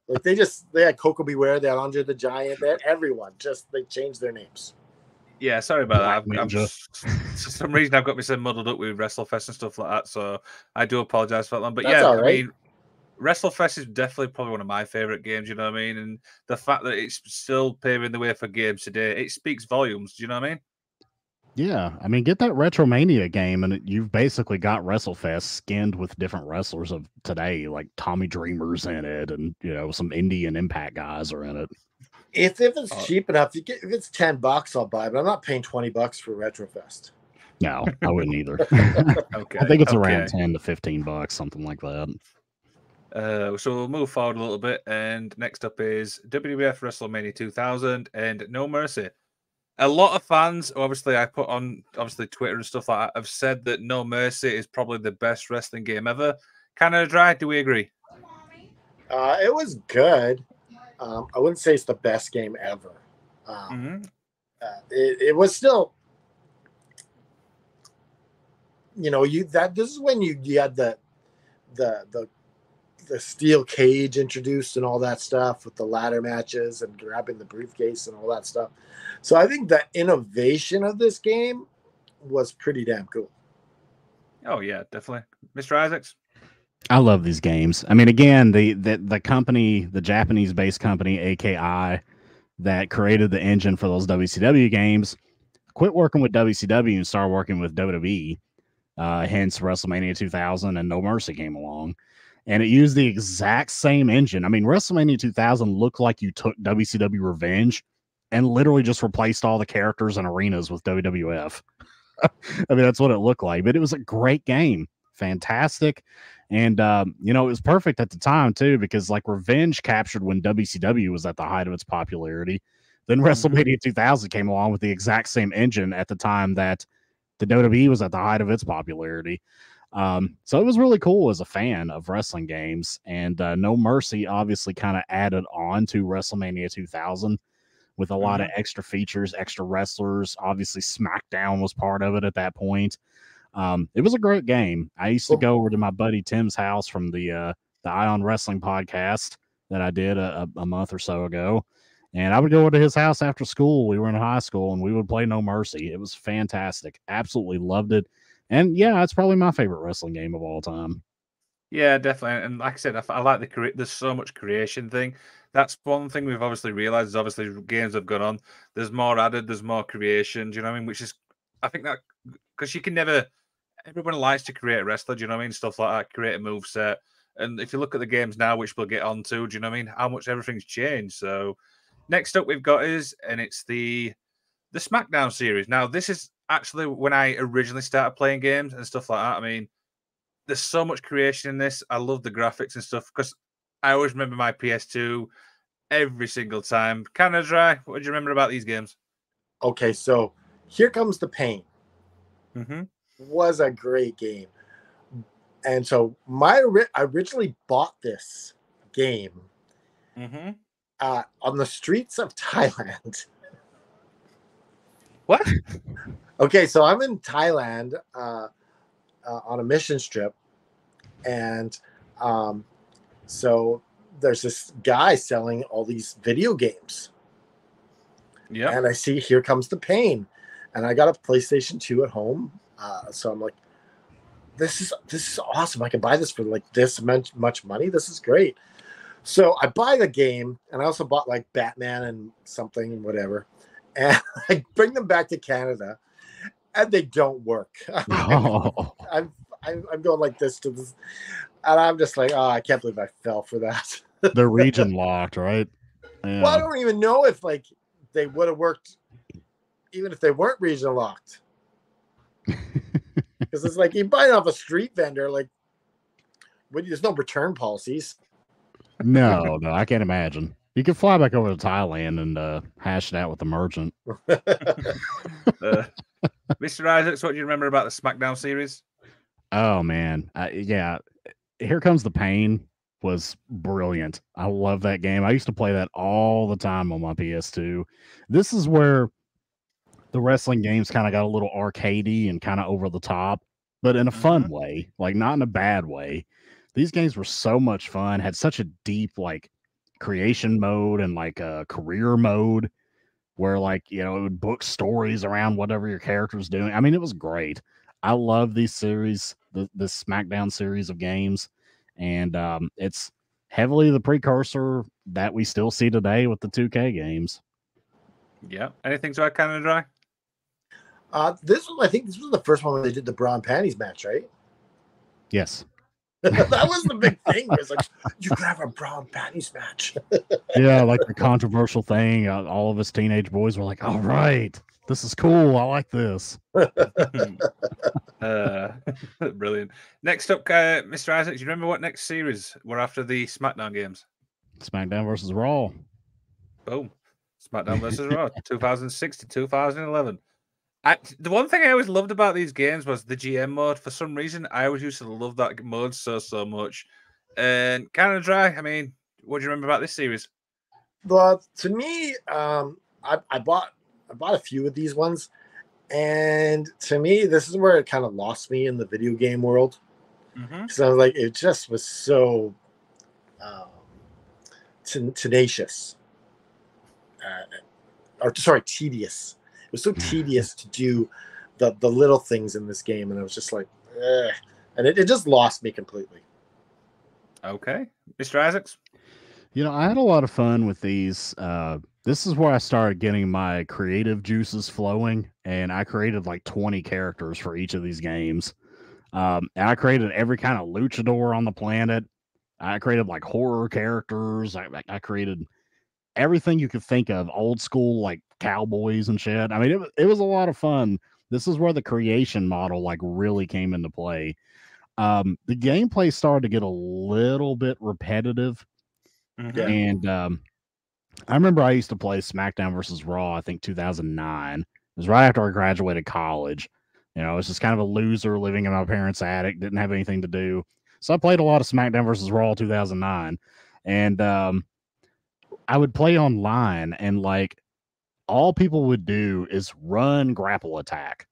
like they just they had Coco Beware, they had Andre the Giant, they had everyone. Just they changed their names. Yeah, sorry about Black that. I've, I've, for some reason, I've got myself muddled up with WrestleFest and stuff like that. So I do apologize for that. one. But That's yeah, all I mean, WrestleFest is definitely probably one of my favorite games. You know what I mean? And the fact that it's still paving the way for games today, it speaks volumes. Do you know what I mean? Yeah, I mean, get that Retromania game, and it- you've basically got WrestleFest skinned with different wrestlers of today, like Tommy Dreamer's in it, and you know some indie and Impact guys are in it. If if it's Uh, cheap enough, you get if it's ten bucks, I'll buy. But I'm not paying twenty bucks for Retrofest. No, I wouldn't either. Okay. I think it's okay. around ten to fifteen bucks, something like that. Uh, so we'll move forward a little bit, and next up is WWF WrestleMania 2000 and No Mercy. A lot of fans, obviously, I put on obviously Twitter and stuff like that, have said that No Mercy is probably the best wrestling game ever. Canada Dry, do we agree? Uh, it was good. Um, I wouldn't say it's the best game ever. Um, hmm uh, it, it was still you know you that this is when you, you had the the the the steel cage introduced and all that stuff with the ladder matches and grabbing the briefcase and all that stuff so i think the innovation of this game was pretty damn cool Oh yeah, definitely, Mr. Isaacs. I love these games. I mean, again, the the the company, the Japanese based company AKI that created the engine for those WCW games, quit working with WCW and started working with WWE. Uh, hence WrestleMania 2000 and No Mercy came along, and it used the exact same engine. I mean, WrestleMania 2000 looked like you took WCW Revenge and literally just replaced all the characters and arenas with WWF. I mean, that's what it looked like, but it was a great game, fantastic. And um, you know, it was perfect at the time too, because like Revenge captured when WCW was at the height of its popularity. Then WrestleMania 2000 came along with the exact same engine at the time that the WWE was at the height of its popularity. Um, so it was really cool as a fan of wrestling games. And uh, No Mercy obviously kind of added on to WrestleMania 2000 with a lot of extra features, extra wrestlers. Obviously, SmackDown was part of it at that point. Um, it was a great game. I used to go over to my buddy Tim's house from the uh, the Ion Wrestling podcast that I did a, a, a month or so ago, and I would go over to his house after school. We were in high school, and we would play No Mercy. It was fantastic. Absolutely loved it. And yeah, it's probably my favorite wrestling game of all time. Yeah, definitely. And like I said, I like the there's so much creation thing. That's one thing we've obviously realized. Is obviously games have gone on. There's more added. There's more creation. Do you know what I mean? Which is, I think that because you can never. Everyone likes to create a wrestler. Do you know what I mean? Stuff like that. Create a move set. And if you look at the games now, which we'll get on to, do you know what I mean? How much everything's changed. So next up we've got is, and it's the the SmackDown series. Now this is actually when I originally started playing games and stuff like that. I mean there's so much creation in this. I love the graphics and stuff because I always remember my PS2 every single time. Canada Dry, what do you remember about these games? Okay, so here comes the pain. Mm-hmm. Was a great game, and so my I originally bought this game Mm-hmm. uh, on the streets of Thailand. What? Okay, so I'm in Thailand uh, uh, on a mission trip, and um, so there's this guy selling all these video games, Yeah. and I see here comes the pain, and I got a PlayStation 2 at home, uh, so I'm like, this is this is awesome. I can buy this for like this much much money. This is great. So I buy the game, and I also bought like Batman and something, whatever, and I bring them back to Canada, and they don't work. Oh, I'm, I'm I'm going like this to this, and I'm just like, oh, I can't believe I fell for that. they're region locked, right? Yeah. Well, I don't even know if like they would have worked, even if they weren't region locked. Because it's like you buy it off a street vendor, like, when there's no return policies. no, no, I can't imagine. You could fly back over to Thailand and uh, hash it out with the merchant. Uh, Mr. Isaacs, what do you remember about the SmackDown series? Oh man, I, yeah. Here comes the pain was brilliant. I love that game. I used to play that all the time on my PS2. This is where the wrestling games kind of got a little arcadey and kind of over the top, but in a fun mm-hmm. way, like not in a bad way. These games were so much fun, had such a deep like creation mode and like a career mode where like, you know, it would book stories around whatever your character's doing. I mean, it was great. I love these series, the this SmackDown series of games, and um, it's heavily the precursor that we still see today with the 2K games. Yeah. Anything to add, Canada Dry? Uh, this was, I think, this was the first one where they did the bra and panties match, right? Yes, that was the big thing. It was like you could have a bra and panties match. yeah, like the controversial thing. Uh, all of us teenage boys were like, "All right, this is cool. I like this." uh, brilliant. Next up, uh, Mr. Isaac. do you remember what next series were after the SmackDown games? SmackDown versus Raw. Boom. SmackDown versus Raw, 2006 to 2011. I, the one thing I always loved about these games was the GM mode. For some reason, I always used to love that mode so, so much. And Canada Dry, I mean, what do you remember about this series? Well, to me, um, I, I bought I bought a few of these ones, and to me, this is where it kind of lost me in the video game world. Mm-hmm. So like, it just was so um, ten- tenacious, uh, or sorry, tedious. It was so tedious to do the the little things in this game, and I was just like, Ugh. and it, it just lost me completely. Okay. Mr. Isaacs? You know, I had a lot of fun with these. Uh, this is where I started getting my creative juices flowing, and I created like 20 characters for each of these games. Um, and I created every kind of luchador on the planet. I created like horror characters. I, I- I created everything you could think of, old school like cowboys and shit. I mean, it, wa- it was a lot of fun. This is where the creation model like really came into play. Um, the gameplay started to get a little bit repetitive Yeah. and um, I remember I used to play SmackDown versus Raw, I think 2009. It was right after I graduated college. You know, I was just kind of a loser living in my parents' attic, didn't have anything to do. So I played a lot of SmackDown versus Raw 2009. And um, I would play online and like all people would do is run grapple attack,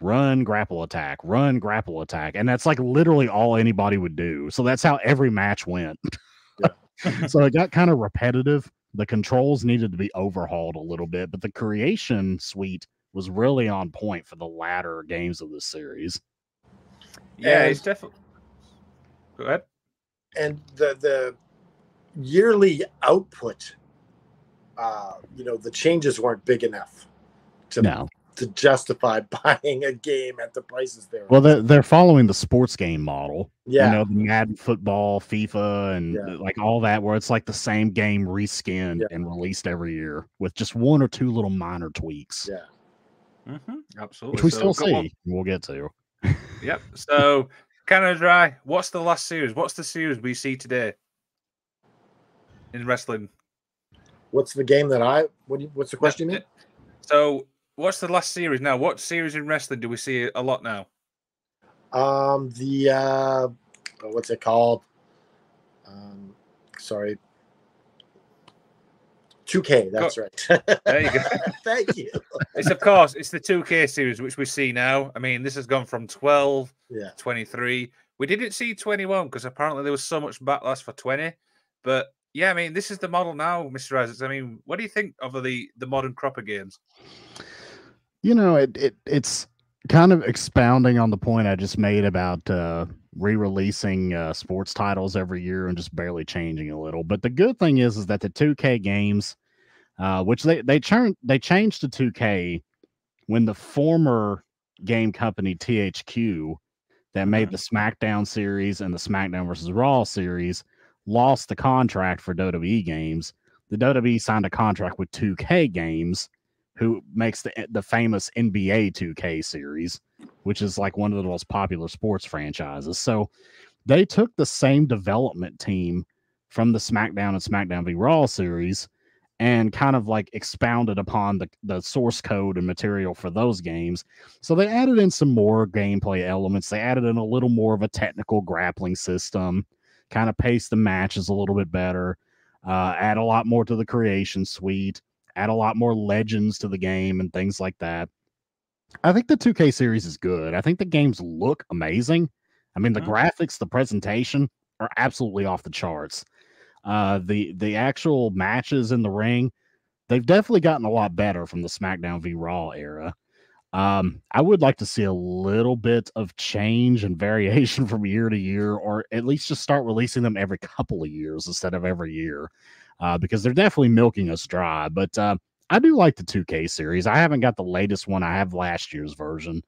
run grapple attack, run grapple attack, and that's like literally all anybody would do. So that's how every match went. so it got kind of repetitive. The controls needed to be overhauled a little bit, but the creation suite was really on point for the latter games of the series. Yeah, And- it's definitely. Go ahead. and the the yearly output uh you know the changes weren't big enough to No. to justify buying a game at the prices they were Well, they're, they're following the sports game model. yeah You know, the Madden football, FIFA, and Yeah. like all that, where it's like the same game reskinned Yeah. and released every year with just one or two little minor tweaks, yeah hmm Absolutely. which we So, still go on. see. We'll get to. Yep. So, Canada Dry, what's the last series? What's the series we see today in wrestling? What's the game that i what you, what's the question So, what's the last series now? What series in wrestling do we see a lot now? um the uh what's it called um sorry 2k that's right There you go. thank you It's of course it's the 2K series which we see now. I mean, this has gone from 12, yeah 23. We didn't see 21 because apparently there was so much backlash for 20. But yeah, I mean, this is the model now, Mr. Isaacs. I mean, what do you think of the the modern crop of games? You know, it, it it's kind of expounding on the point I just made about uh, re-releasing uh, sports titles every year and just barely changing a little. But the good thing is, is that the 2K games, uh, which they they turned they changed to 2K when the former game company THQ that made Mhm. the SmackDown series and the SmackDown versus Raw series lost the contract for WWE games. The WWE signed a contract with 2K Games, who makes the the famous NBA 2K series, which is like one of the most popular sports franchises. So they took the same development team from the SmackDown and SmackDown v Raw series and kind of like expounded upon the, the source code and material for those games. So they added in some more gameplay elements. They added in a little more of a technical grappling system, kind of pace the matches a little bit better, uh, add a lot more to the creation suite, add a lot more legends to the game and things like that. I think the 2K series is good. I think the games look amazing. I mean, the Mhm. graphics, the presentation are absolutely off the charts. Uh, the the actual matches in the ring, they've definitely gotten a lot better from the SmackDown v Raw era. Um, I would like to see a little bit of change and variation from year to year, or at least just start releasing them every couple of years instead of every year, uh, because they're definitely milking us dry. But uh, I do like the 2K series. I haven't got the latest one. I have last year's version,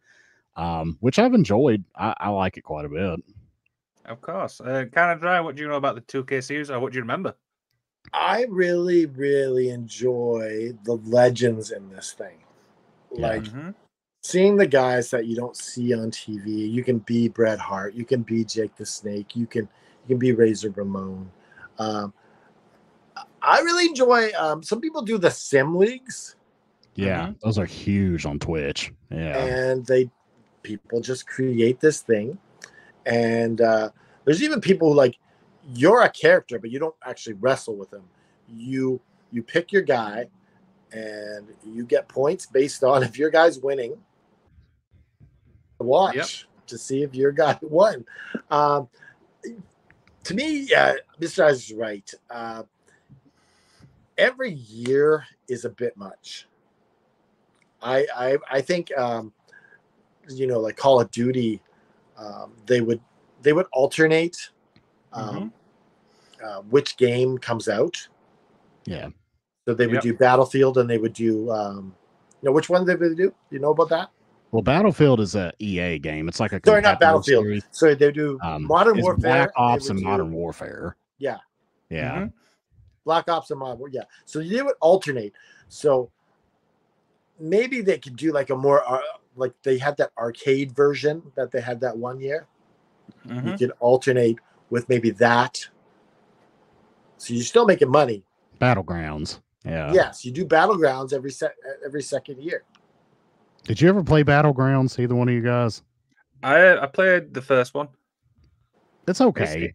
um, which I've enjoyed. I, I like it quite a bit. Of course. Uh, Canada Dry, what do you know about the 2K series or what do you remember? I really, really enjoy the legends in this thing. Yeah. Like Mhm. Seeing the guys that you don't see on TV. You can be Bret Hart, you can be Jake the Snake, you can you can be Razor Ramon. Um, I really enjoy. Um, some people do the sim leagues, Yeah, Mhm. those are huge on Twitch. Yeah. and they people just create this thing. And uh, there's even people who like you're a character, but you don't actually wrestle with them. You you pick your guy, and you get points based on if your guy's winning. Watch to see if your guy won. Um, to me, yeah, Mr. Eyes is right. Uh, every year is a bit much. I I, I think um, you know, like Call of Duty, um, they would they would alternate um, uh, which game comes out. Yeah. So they would Yep. do Battlefield and they would do um, you know which one they would do. You know about that? Well, Battlefield is a EA game. It's like a Sorry, not Battlefield. series. So they do Um, Modern it's Warfare. Black Ops and do Modern Warfare. Yeah. Yeah. Mhm. Black Ops and Modern War- Yeah. So they would alternate. So maybe they could do like a more uh, like they had that arcade version that they had that one year. Mhm. You could alternate with maybe that. So you're still making money. Battlegrounds. Yeah. Yes, you do battlegrounds every se- every second year. Did you ever play Battlegrounds? Either one of you guys? I I played the first one. It's okay.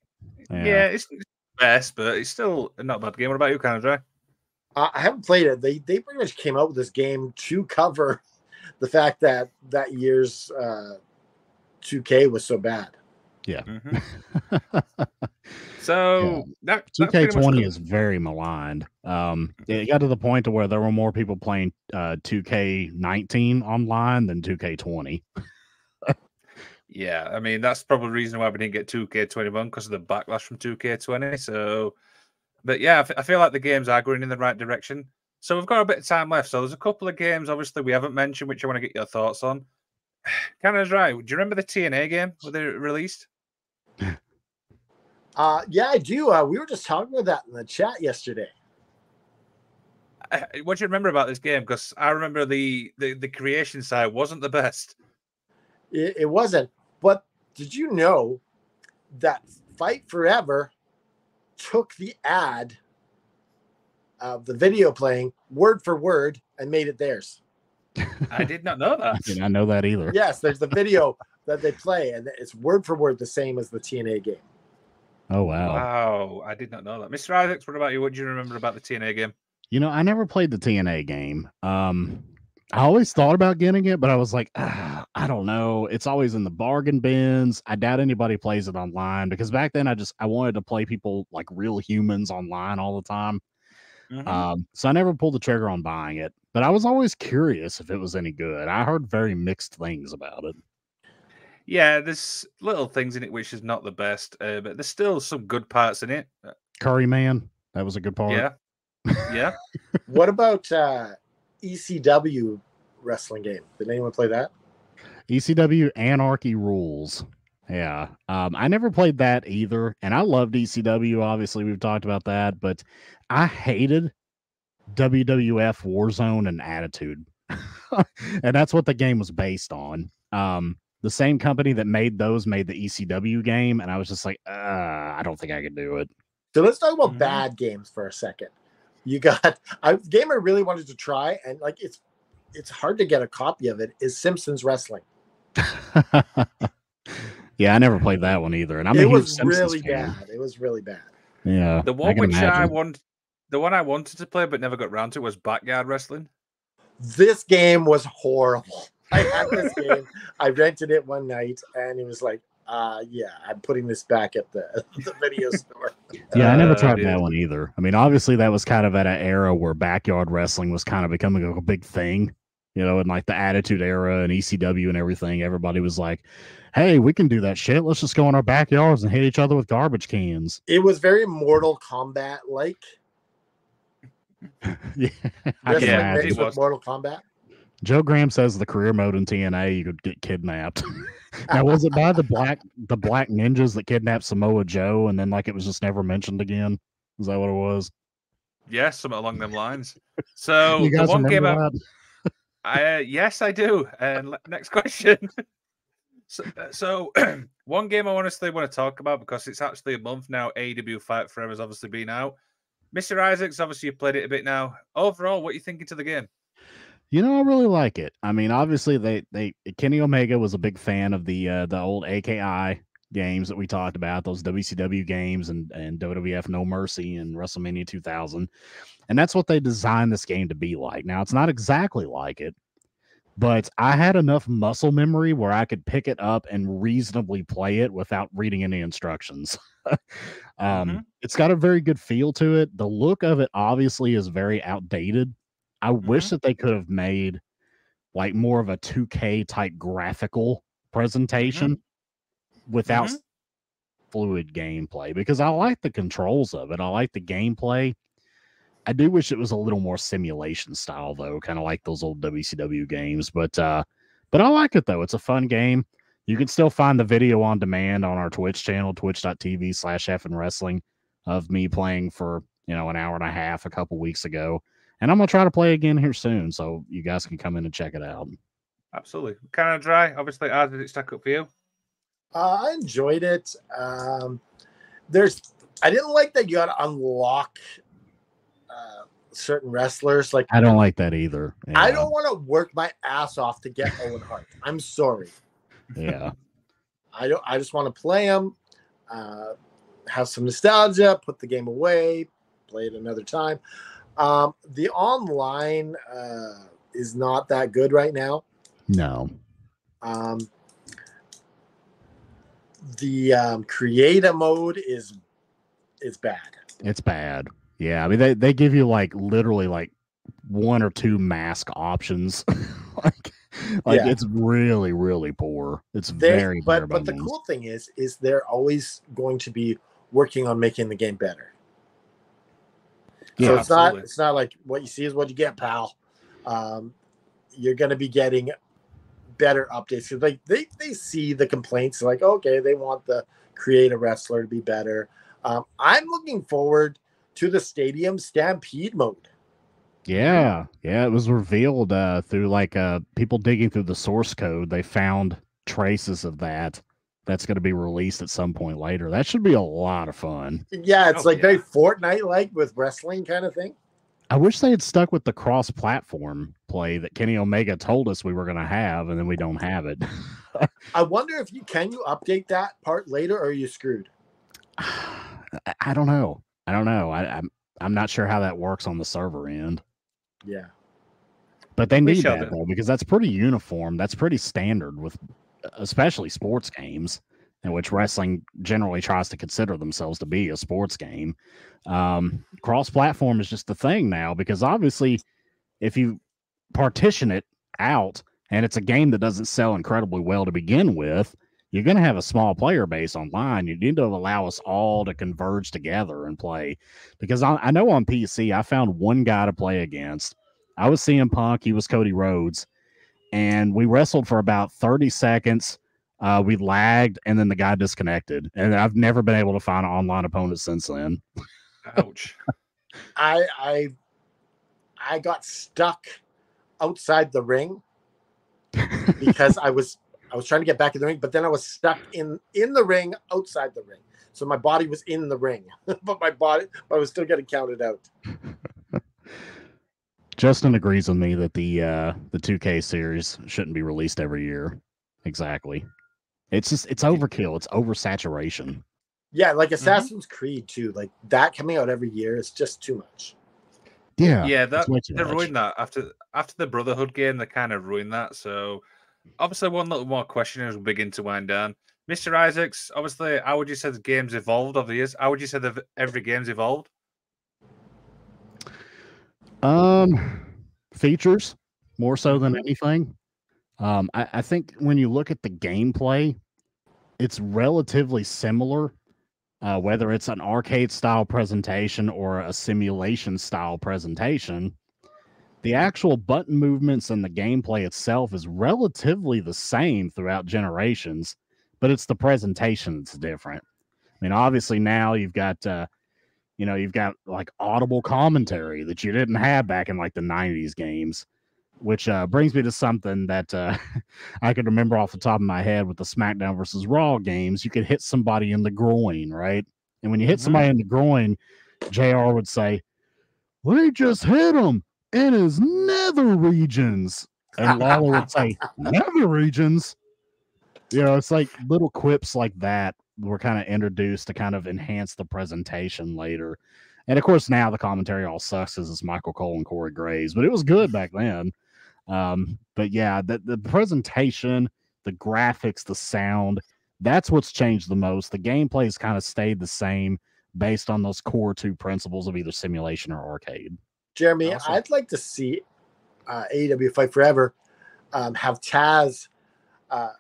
Yeah, it's, it's best, but it's still not a bad game. What about you, Canada I haven't played it. They they pretty much came out with this game to cover the fact that that year's uh, 2K was so bad. Mhm. So Yeah. that that pretty much 2K20 covers- is very maligned. Um, it got to the point to where there were more people playing uh, 2K19 online than 2K20. Yeah, I mean that's probably the reason why we didn't get 2K21 because of the backlash from 2K20. So, but yeah, I, f- I feel like the games are going in the right direction. So we've got a bit of time left. So there's a couple of games, obviously, we haven't mentioned, which I want to get your thoughts on. Canada Dry. Do you remember the TNA game when they released? Uh, yeah, I do. Uh, we were just talking about that in the chat yesterday. Uh, What do you remember about this game? Because I remember the, the the creation side wasn't the best. It, it wasn't. But did you know that Fight Forever took the ad of the video playing word for word and made it theirs? I did not know that. I did not know that either. Yes, there's the video that they play, and it's word for word the same as the TNA game. Oh wow. Wow, I did not know that. Mr. Isaacs, what about you? What do you remember about the TNA game? You know, I never played the TNA game. Um, I always thought about getting it, but I was like, ah, I don't know. It's always in the bargain bins. I doubt anybody plays it online because back then I just I wanted to play people like real humans online all the time. Mhm. Um, so I never pulled the trigger on buying it, but I was always curious if it was any good. I heard very mixed things about it. Yeah, there's little things in it which is not the best, uh, but there's still some good parts in it. Uh, Curry Man, that was a good part. Yeah, yeah. What about uh, ECW wrestling game? Did anyone play that? ECW Anarchy Rulz. Yeah. Um, I never played that either. And I loved ECW. Obviously, we've talked about that, but I hated WWF Warzone and Attitude. and that's what the game was based on. Um, the same company that made those made the ECW game. And I was just like, uh, I don't think I could do it. So let's talk about Mhm. bad games for a second. You got a game I really wanted to try, and like it's it's hard to get a copy of it. Is Simpsons Wrestling? yeah, I never played that one either. And I'm a it huge was Simpsons really fan. bad. It was really bad. Yeah. The I one can which I imagine. want, the one I wanted to play but never got round to was Backyard Wrestling. This game was horrible. I had this game. I rented it one night, and it was like, uh, yeah, I'm putting this back at the, the video store. Yeah, I never Uh, tried dude. that one either. I mean, obviously that was kind of at an era where backyard wrestling was kind of becoming a big thing, you know, in like the Attitude Era and ECW and everything. Everybody was like, "Hey, we can do that shit. Let's just go in our backyards and hit each other with garbage cans." It was very Mortal Kombat like. yeah, I can Wrestling Yeah, mixed it with. Mortal Kombat. Joe Graham says the career mode in TNA you could get kidnapped. now, was it by the black the black ninjas that kidnapped Samoa Joe and then like it was just never mentioned again? Is that what it was? Yes, something along them lines. So the one game I, that? I uh, yes, I do. And le- next question. so, uh, so one game I honestly want to talk about because it's actually a month now. AEW Fight Forever has obviously been out. Mr. Isaacs, obviously you played it a bit now. Overall, what are you thinking to the game? You know, I really like it. I mean, obviously, they they Kenny Omega was a big fan of the uh, the old AKI games that we talked about, those WCW games and and WWF No Mercy and WrestleMania 2000, and that's what they designed this game to be like. Now, it's not exactly like it, but I had enough muscle memory where I could pick it up and reasonably play it without reading any instructions. um, Mhm. It's got a very good feel to it. The look of it obviously is very outdated. I wish that they could have made like more of a 2K type graphical presentation without Mhm. fluid gameplay because I like the controls of it. I like the gameplay. I do wish it was a little more simulation style though, kind of like those old WCW games, but uh but I like it though. It's a fun game. You can still find the video on demand on our Twitch channel, twitch.tv slash F and wrestling of me playing for, you know, an hour and a half a couple weeks ago. And I'm gonna try to play again here soon, so you guys can come in and check it out. Absolutely. Canada Dry. Obviously, how did it stack up for you? Uh, I enjoyed it. Um, there's, I didn't like that you got to unlock uh, certain wrestlers. Like, I don't like that either. I don't want to work my ass off to get Owen Hart. I'm sorry. Yeah. I don't. I just want to play him, uh, have some nostalgia, put the game away, play it another time. Um, the online uh, is not that good right now. No. Um, the um, creative mode is is bad. It's bad. Yeah, I mean they, they give you like literally like one or two mask options. like like Yeah. it's really really poor. It's They- very but but the cool thing is is they're always going to be working on making the game better. So Yeah, it's not it's not like what you see is what you get, pal. Um, you're going to be getting better updates 'Cause, like they they see the complaints like okay they want the create a wrestler to be better. Um, I'm looking forward to the stadium stampede mode. Yeah, yeah, it was revealed uh, through like uh, people digging through the source code. They found traces of that. That's going to be released at some point later. That should be a lot of fun. Yeah, it's Oh, like very. Fortnite like with wrestling kind of thing. I wish they had stuck with the cross-platform play that Kenny Omega told us we were going to have, and then we don't have it. I wonder if you can you update that part later or are you screwed? I- I don't know. I don't know. I, I'm I'm not sure how that works on the server end. Yeah. But they We need that do. though because that's pretty uniform. That's pretty standard with especially sports games in which wrestling generally tries to consider themselves to be a sports game. Um, cross-platform is just the thing now because obviously, if you partition it out and it's a game that doesn't sell incredibly well to begin with, you're going to have a small player base online. You need to allow us all to converge together and play. Because I, I know on PC, I found one guy to play against. I was CM Punk, he was Cody Rhodes, and we wrestled for about 30 seconds. Uh, we lagged, and then the guy disconnected. And I've never been able to find an online opponent since then. Ouch. I I I got stuck outside the ring because I was I was trying to get back in the ring, but then I was stuck in in the ring outside the ring. So my body was in the ring, but my body but I was still getting counted out. Justin agrees with me that the uh, the 2K series shouldn't be released every year. Exactly. It's just it's overkill. It's oversaturation. Yeah, like Assassin's Creed too. Like that coming out every year is just too much. Yeah. Yeah, it's that they ruined that after after the Brotherhood game. They kind of ruined that. So obviously, one little more question as we begin to wind down. Mr. Isaacs, obviously, how would you say the game's evolved over the years? How would you say that every game's evolved? Um, features more so than anything. Um, I, I think when you look at the gameplay, it's relatively similar. Uh, whether it's an arcade style presentation or a simulation style presentation, the actual button movements and the gameplay itself is relatively the same throughout generations, but it's the presentation that's different. I mean, obviously now you've got uh, you know you've got like audible commentary that you didn't have back in like the 90s games which uh, brings me to something that uh, i could remember off the top of my head with the smackdown versus raw games you could hit somebody in the groin right? And when you hit Mhm. somebody in the groin jr would say they just hit him in his nether regions. And lawler would say nether regions? You know it's like little quips like that were kind of introduced to kind of enhance the presentation later. And of course, now the commentary all sucks as it's Michael Cole and Corey Graves, but it was good back then. Um, but yeah, the, the presentation, the graphics, the sound, that's what's changed the most. The gameplay has kind of stayed the same based on those core two principles of either simulation or arcade. Jeremy, Awesome. I'd like to see uh, AEW Fight Forever um, have Taz uh,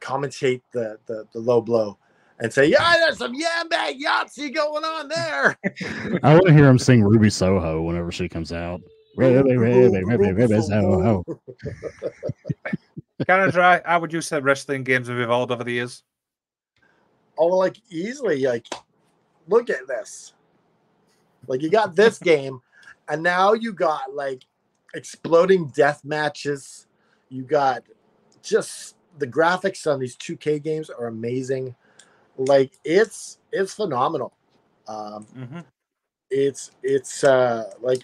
commentate the, the the low blow and say, "Yeah, there's some yeah bag Yahtzee going on there." I want to hear him sing Ruby Soho whenever she comes out. Ruby, Ruby, Ruby, Ruby Soho. Canada Dry. How would you say wrestling games have evolved over the years? oh, like easily, like look at this. Like you got this game, and now you got like exploding death matches. You got just the graphics on these 2K games are amazing. Like it's it's phenomenal. Um, Mm-hmm. it's it's uh like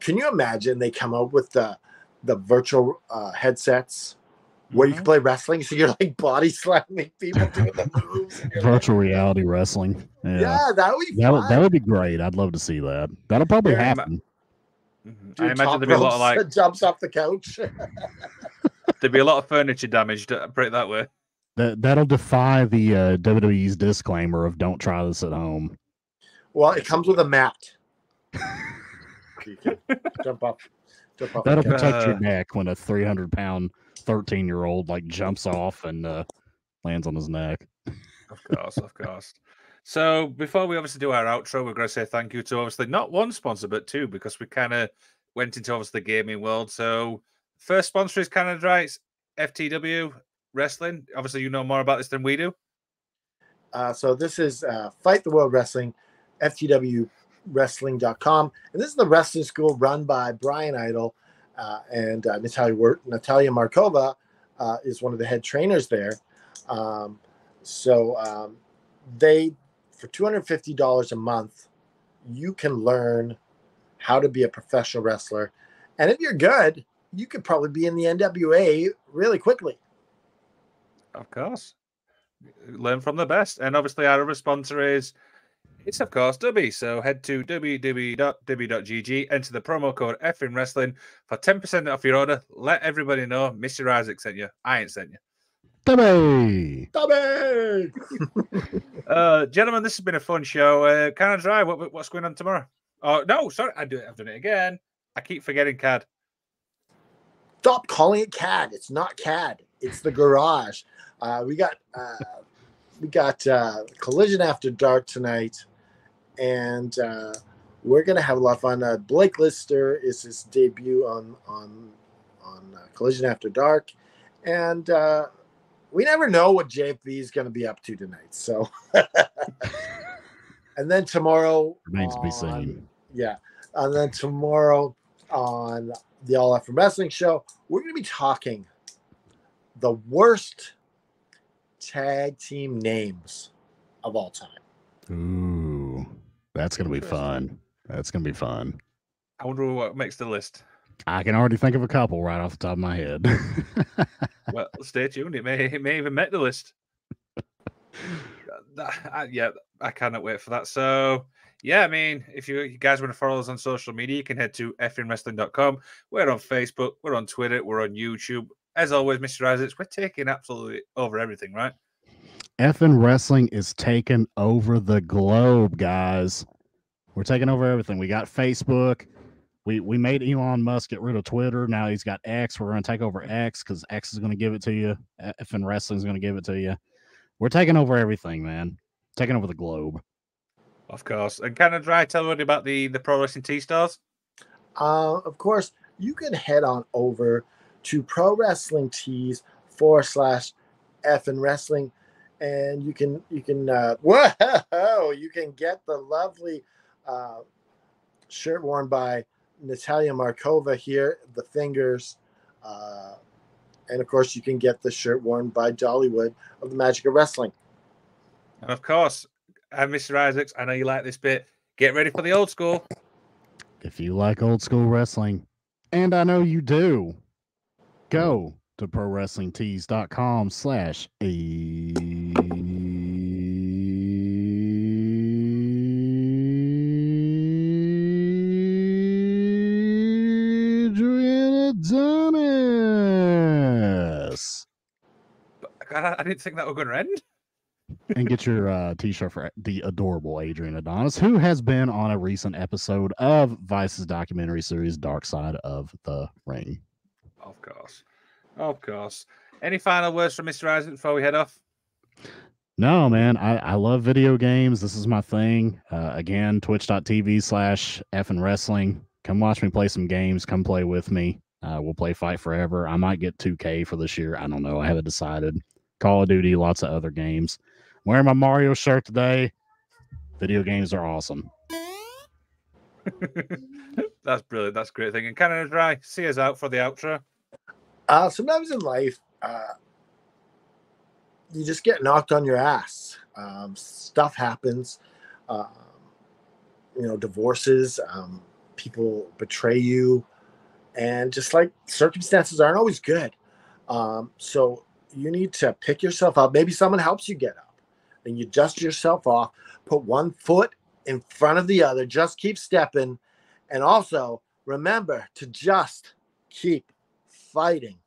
can you imagine they come up with the the virtual uh headsets where you can play wrestling so you're like body slamming people doing the moves and you're like- Virtual reality wrestling. yeah. Yeah. that would be That would, that would be great. I'd love to see that. That'll probably Yeah, ma- happen. Mhm. Do I imagine top there'd be a lot of like jumps off the couch. there'd be a lot of furniture damaged. Put it that way. That that'll defy the uh, WWE's disclaimer of "Don't try this at home." well, it comes with a mat. jump up. Jump off. the That'll couch. protect your Uh, neck when a 300 pound 13 year old like jumps off and uh, lands on his neck. Of course, of course. So before we obviously do our outro, we're going to say thank you to obviously not one sponsor but two because we kind of went into obviously the gaming world. So first sponsor is Canada Dry, it's FTW Wrestling. Obviously, you know more about this than we do. Uh, so this is uh, Fight the World Wrestling, FTWWrestling.com. And this is the wrestling school run by Brian Idol uh, and uh, Natalia, Natalia Markova uh, is one of the head trainers there. Um, so um, they, for $250 a month, you can learn how to be a professional wrestler. And if you're good, you could probably be in the NWA really quickly. Of course. Learn from the best. And obviously, our other sponsor is, it's of course Dubby. So head to www.dubby.gg, enter the promo code FN Wrestling for 10% off your order. Let everybody know Mr. Isaac sent you. I ain't sent you. Tabby! Tommy! Uh, gentlemen, this has been a fun show. Uh, Canada Dry? What, what's going on tomorrow? Oh, no, sorry. I do, I've done it again. I keep forgetting CAD. stop calling it CAD. It's not CAD. It's the garage. Uh, we got uh, we got uh, collision after dark tonight, and uh, we're gonna have a lot of fun. Uh, Blake Lister is his debut on on on uh, collision after dark, and uh, we never know what JFB is gonna be up to tonight. So, and then tomorrow Remains to be seen. yeah. And then tomorrow on the All After Wrestling Show, we're going to be talking the worst tag team names of all time. Ooh, that's gonna be fun. That's gonna be fun. I wonder what makes the list. I can already think of a couple right off the top of my head. Well, stay tuned. It may, it may even make the list. Uh, that- I- yeah, I cannot wait for that. So, yeah, I mean, if you, you guys want to follow us on social media, you can head to fnwrestling.com. We're on Facebook, we're on Twitter, we're on YouTube. As always, Mr. Isaacs, we're taking absolutely over everything, right? effing wrestling is taking over the globe, guys. We're taking over everything. We got Facebook. We we made Elon Musk get rid of Twitter. Now he's got X. We're going to take over X because X is going to give it to you. Effing wrestling is going to give it to you. We're taking over everything, man. Taking over the globe. Of course. And Canada Dry tell everybody about the, the Pro Wrestling T Stars? Uh, of course, you can head on over to Pro Wrestling Tees forward slash F and Wrestling, and you can you can uh, whoa you can get the lovely uh, shirt worn by Natalia Markova here, the fingers, uh, and of course you can get the shirt worn by Dollywood of the Magic of Wrestling. And of course, and Mr. Isaacs, I know you like this bit. Get ready for the old school. If you like old school wrestling, and I know you do, go to prowrestlingtees.com slash Adrian Adonis. I, I didn't think that was going to end. and get your uh, t-shirt for the adorable Adrian Adonis, who has been on a recent episode of Vice's documentary series Dark Side of the Ring. Of course. Of course. Any final words from Mr. Isaac before we head off? No, man, I, I love video games. This is my thing. Uh, again, twitch.tv slash F and wrestling. Come watch me play some games. Come play with me. Uh, we'll play Fight Forever. I might get 2K for this year. I don't know. I haven't decided. Call of Duty, lots of other games. I'm wearing my Mario shirt today. Video games are awesome. That's brilliant. That's a great thing. And Canada Dry, see us out for the outro. Uh, sometimes in life, uh, you just get knocked on your ass. Um, stuff happens. Um, you know, divorces. Um, people betray you, and just like circumstances aren't always good. Um, so you need to pick yourself up. Maybe someone helps you get up, and you dust yourself off. Put one foot in front of the other. Just keep stepping, and also remember to just keep fighting.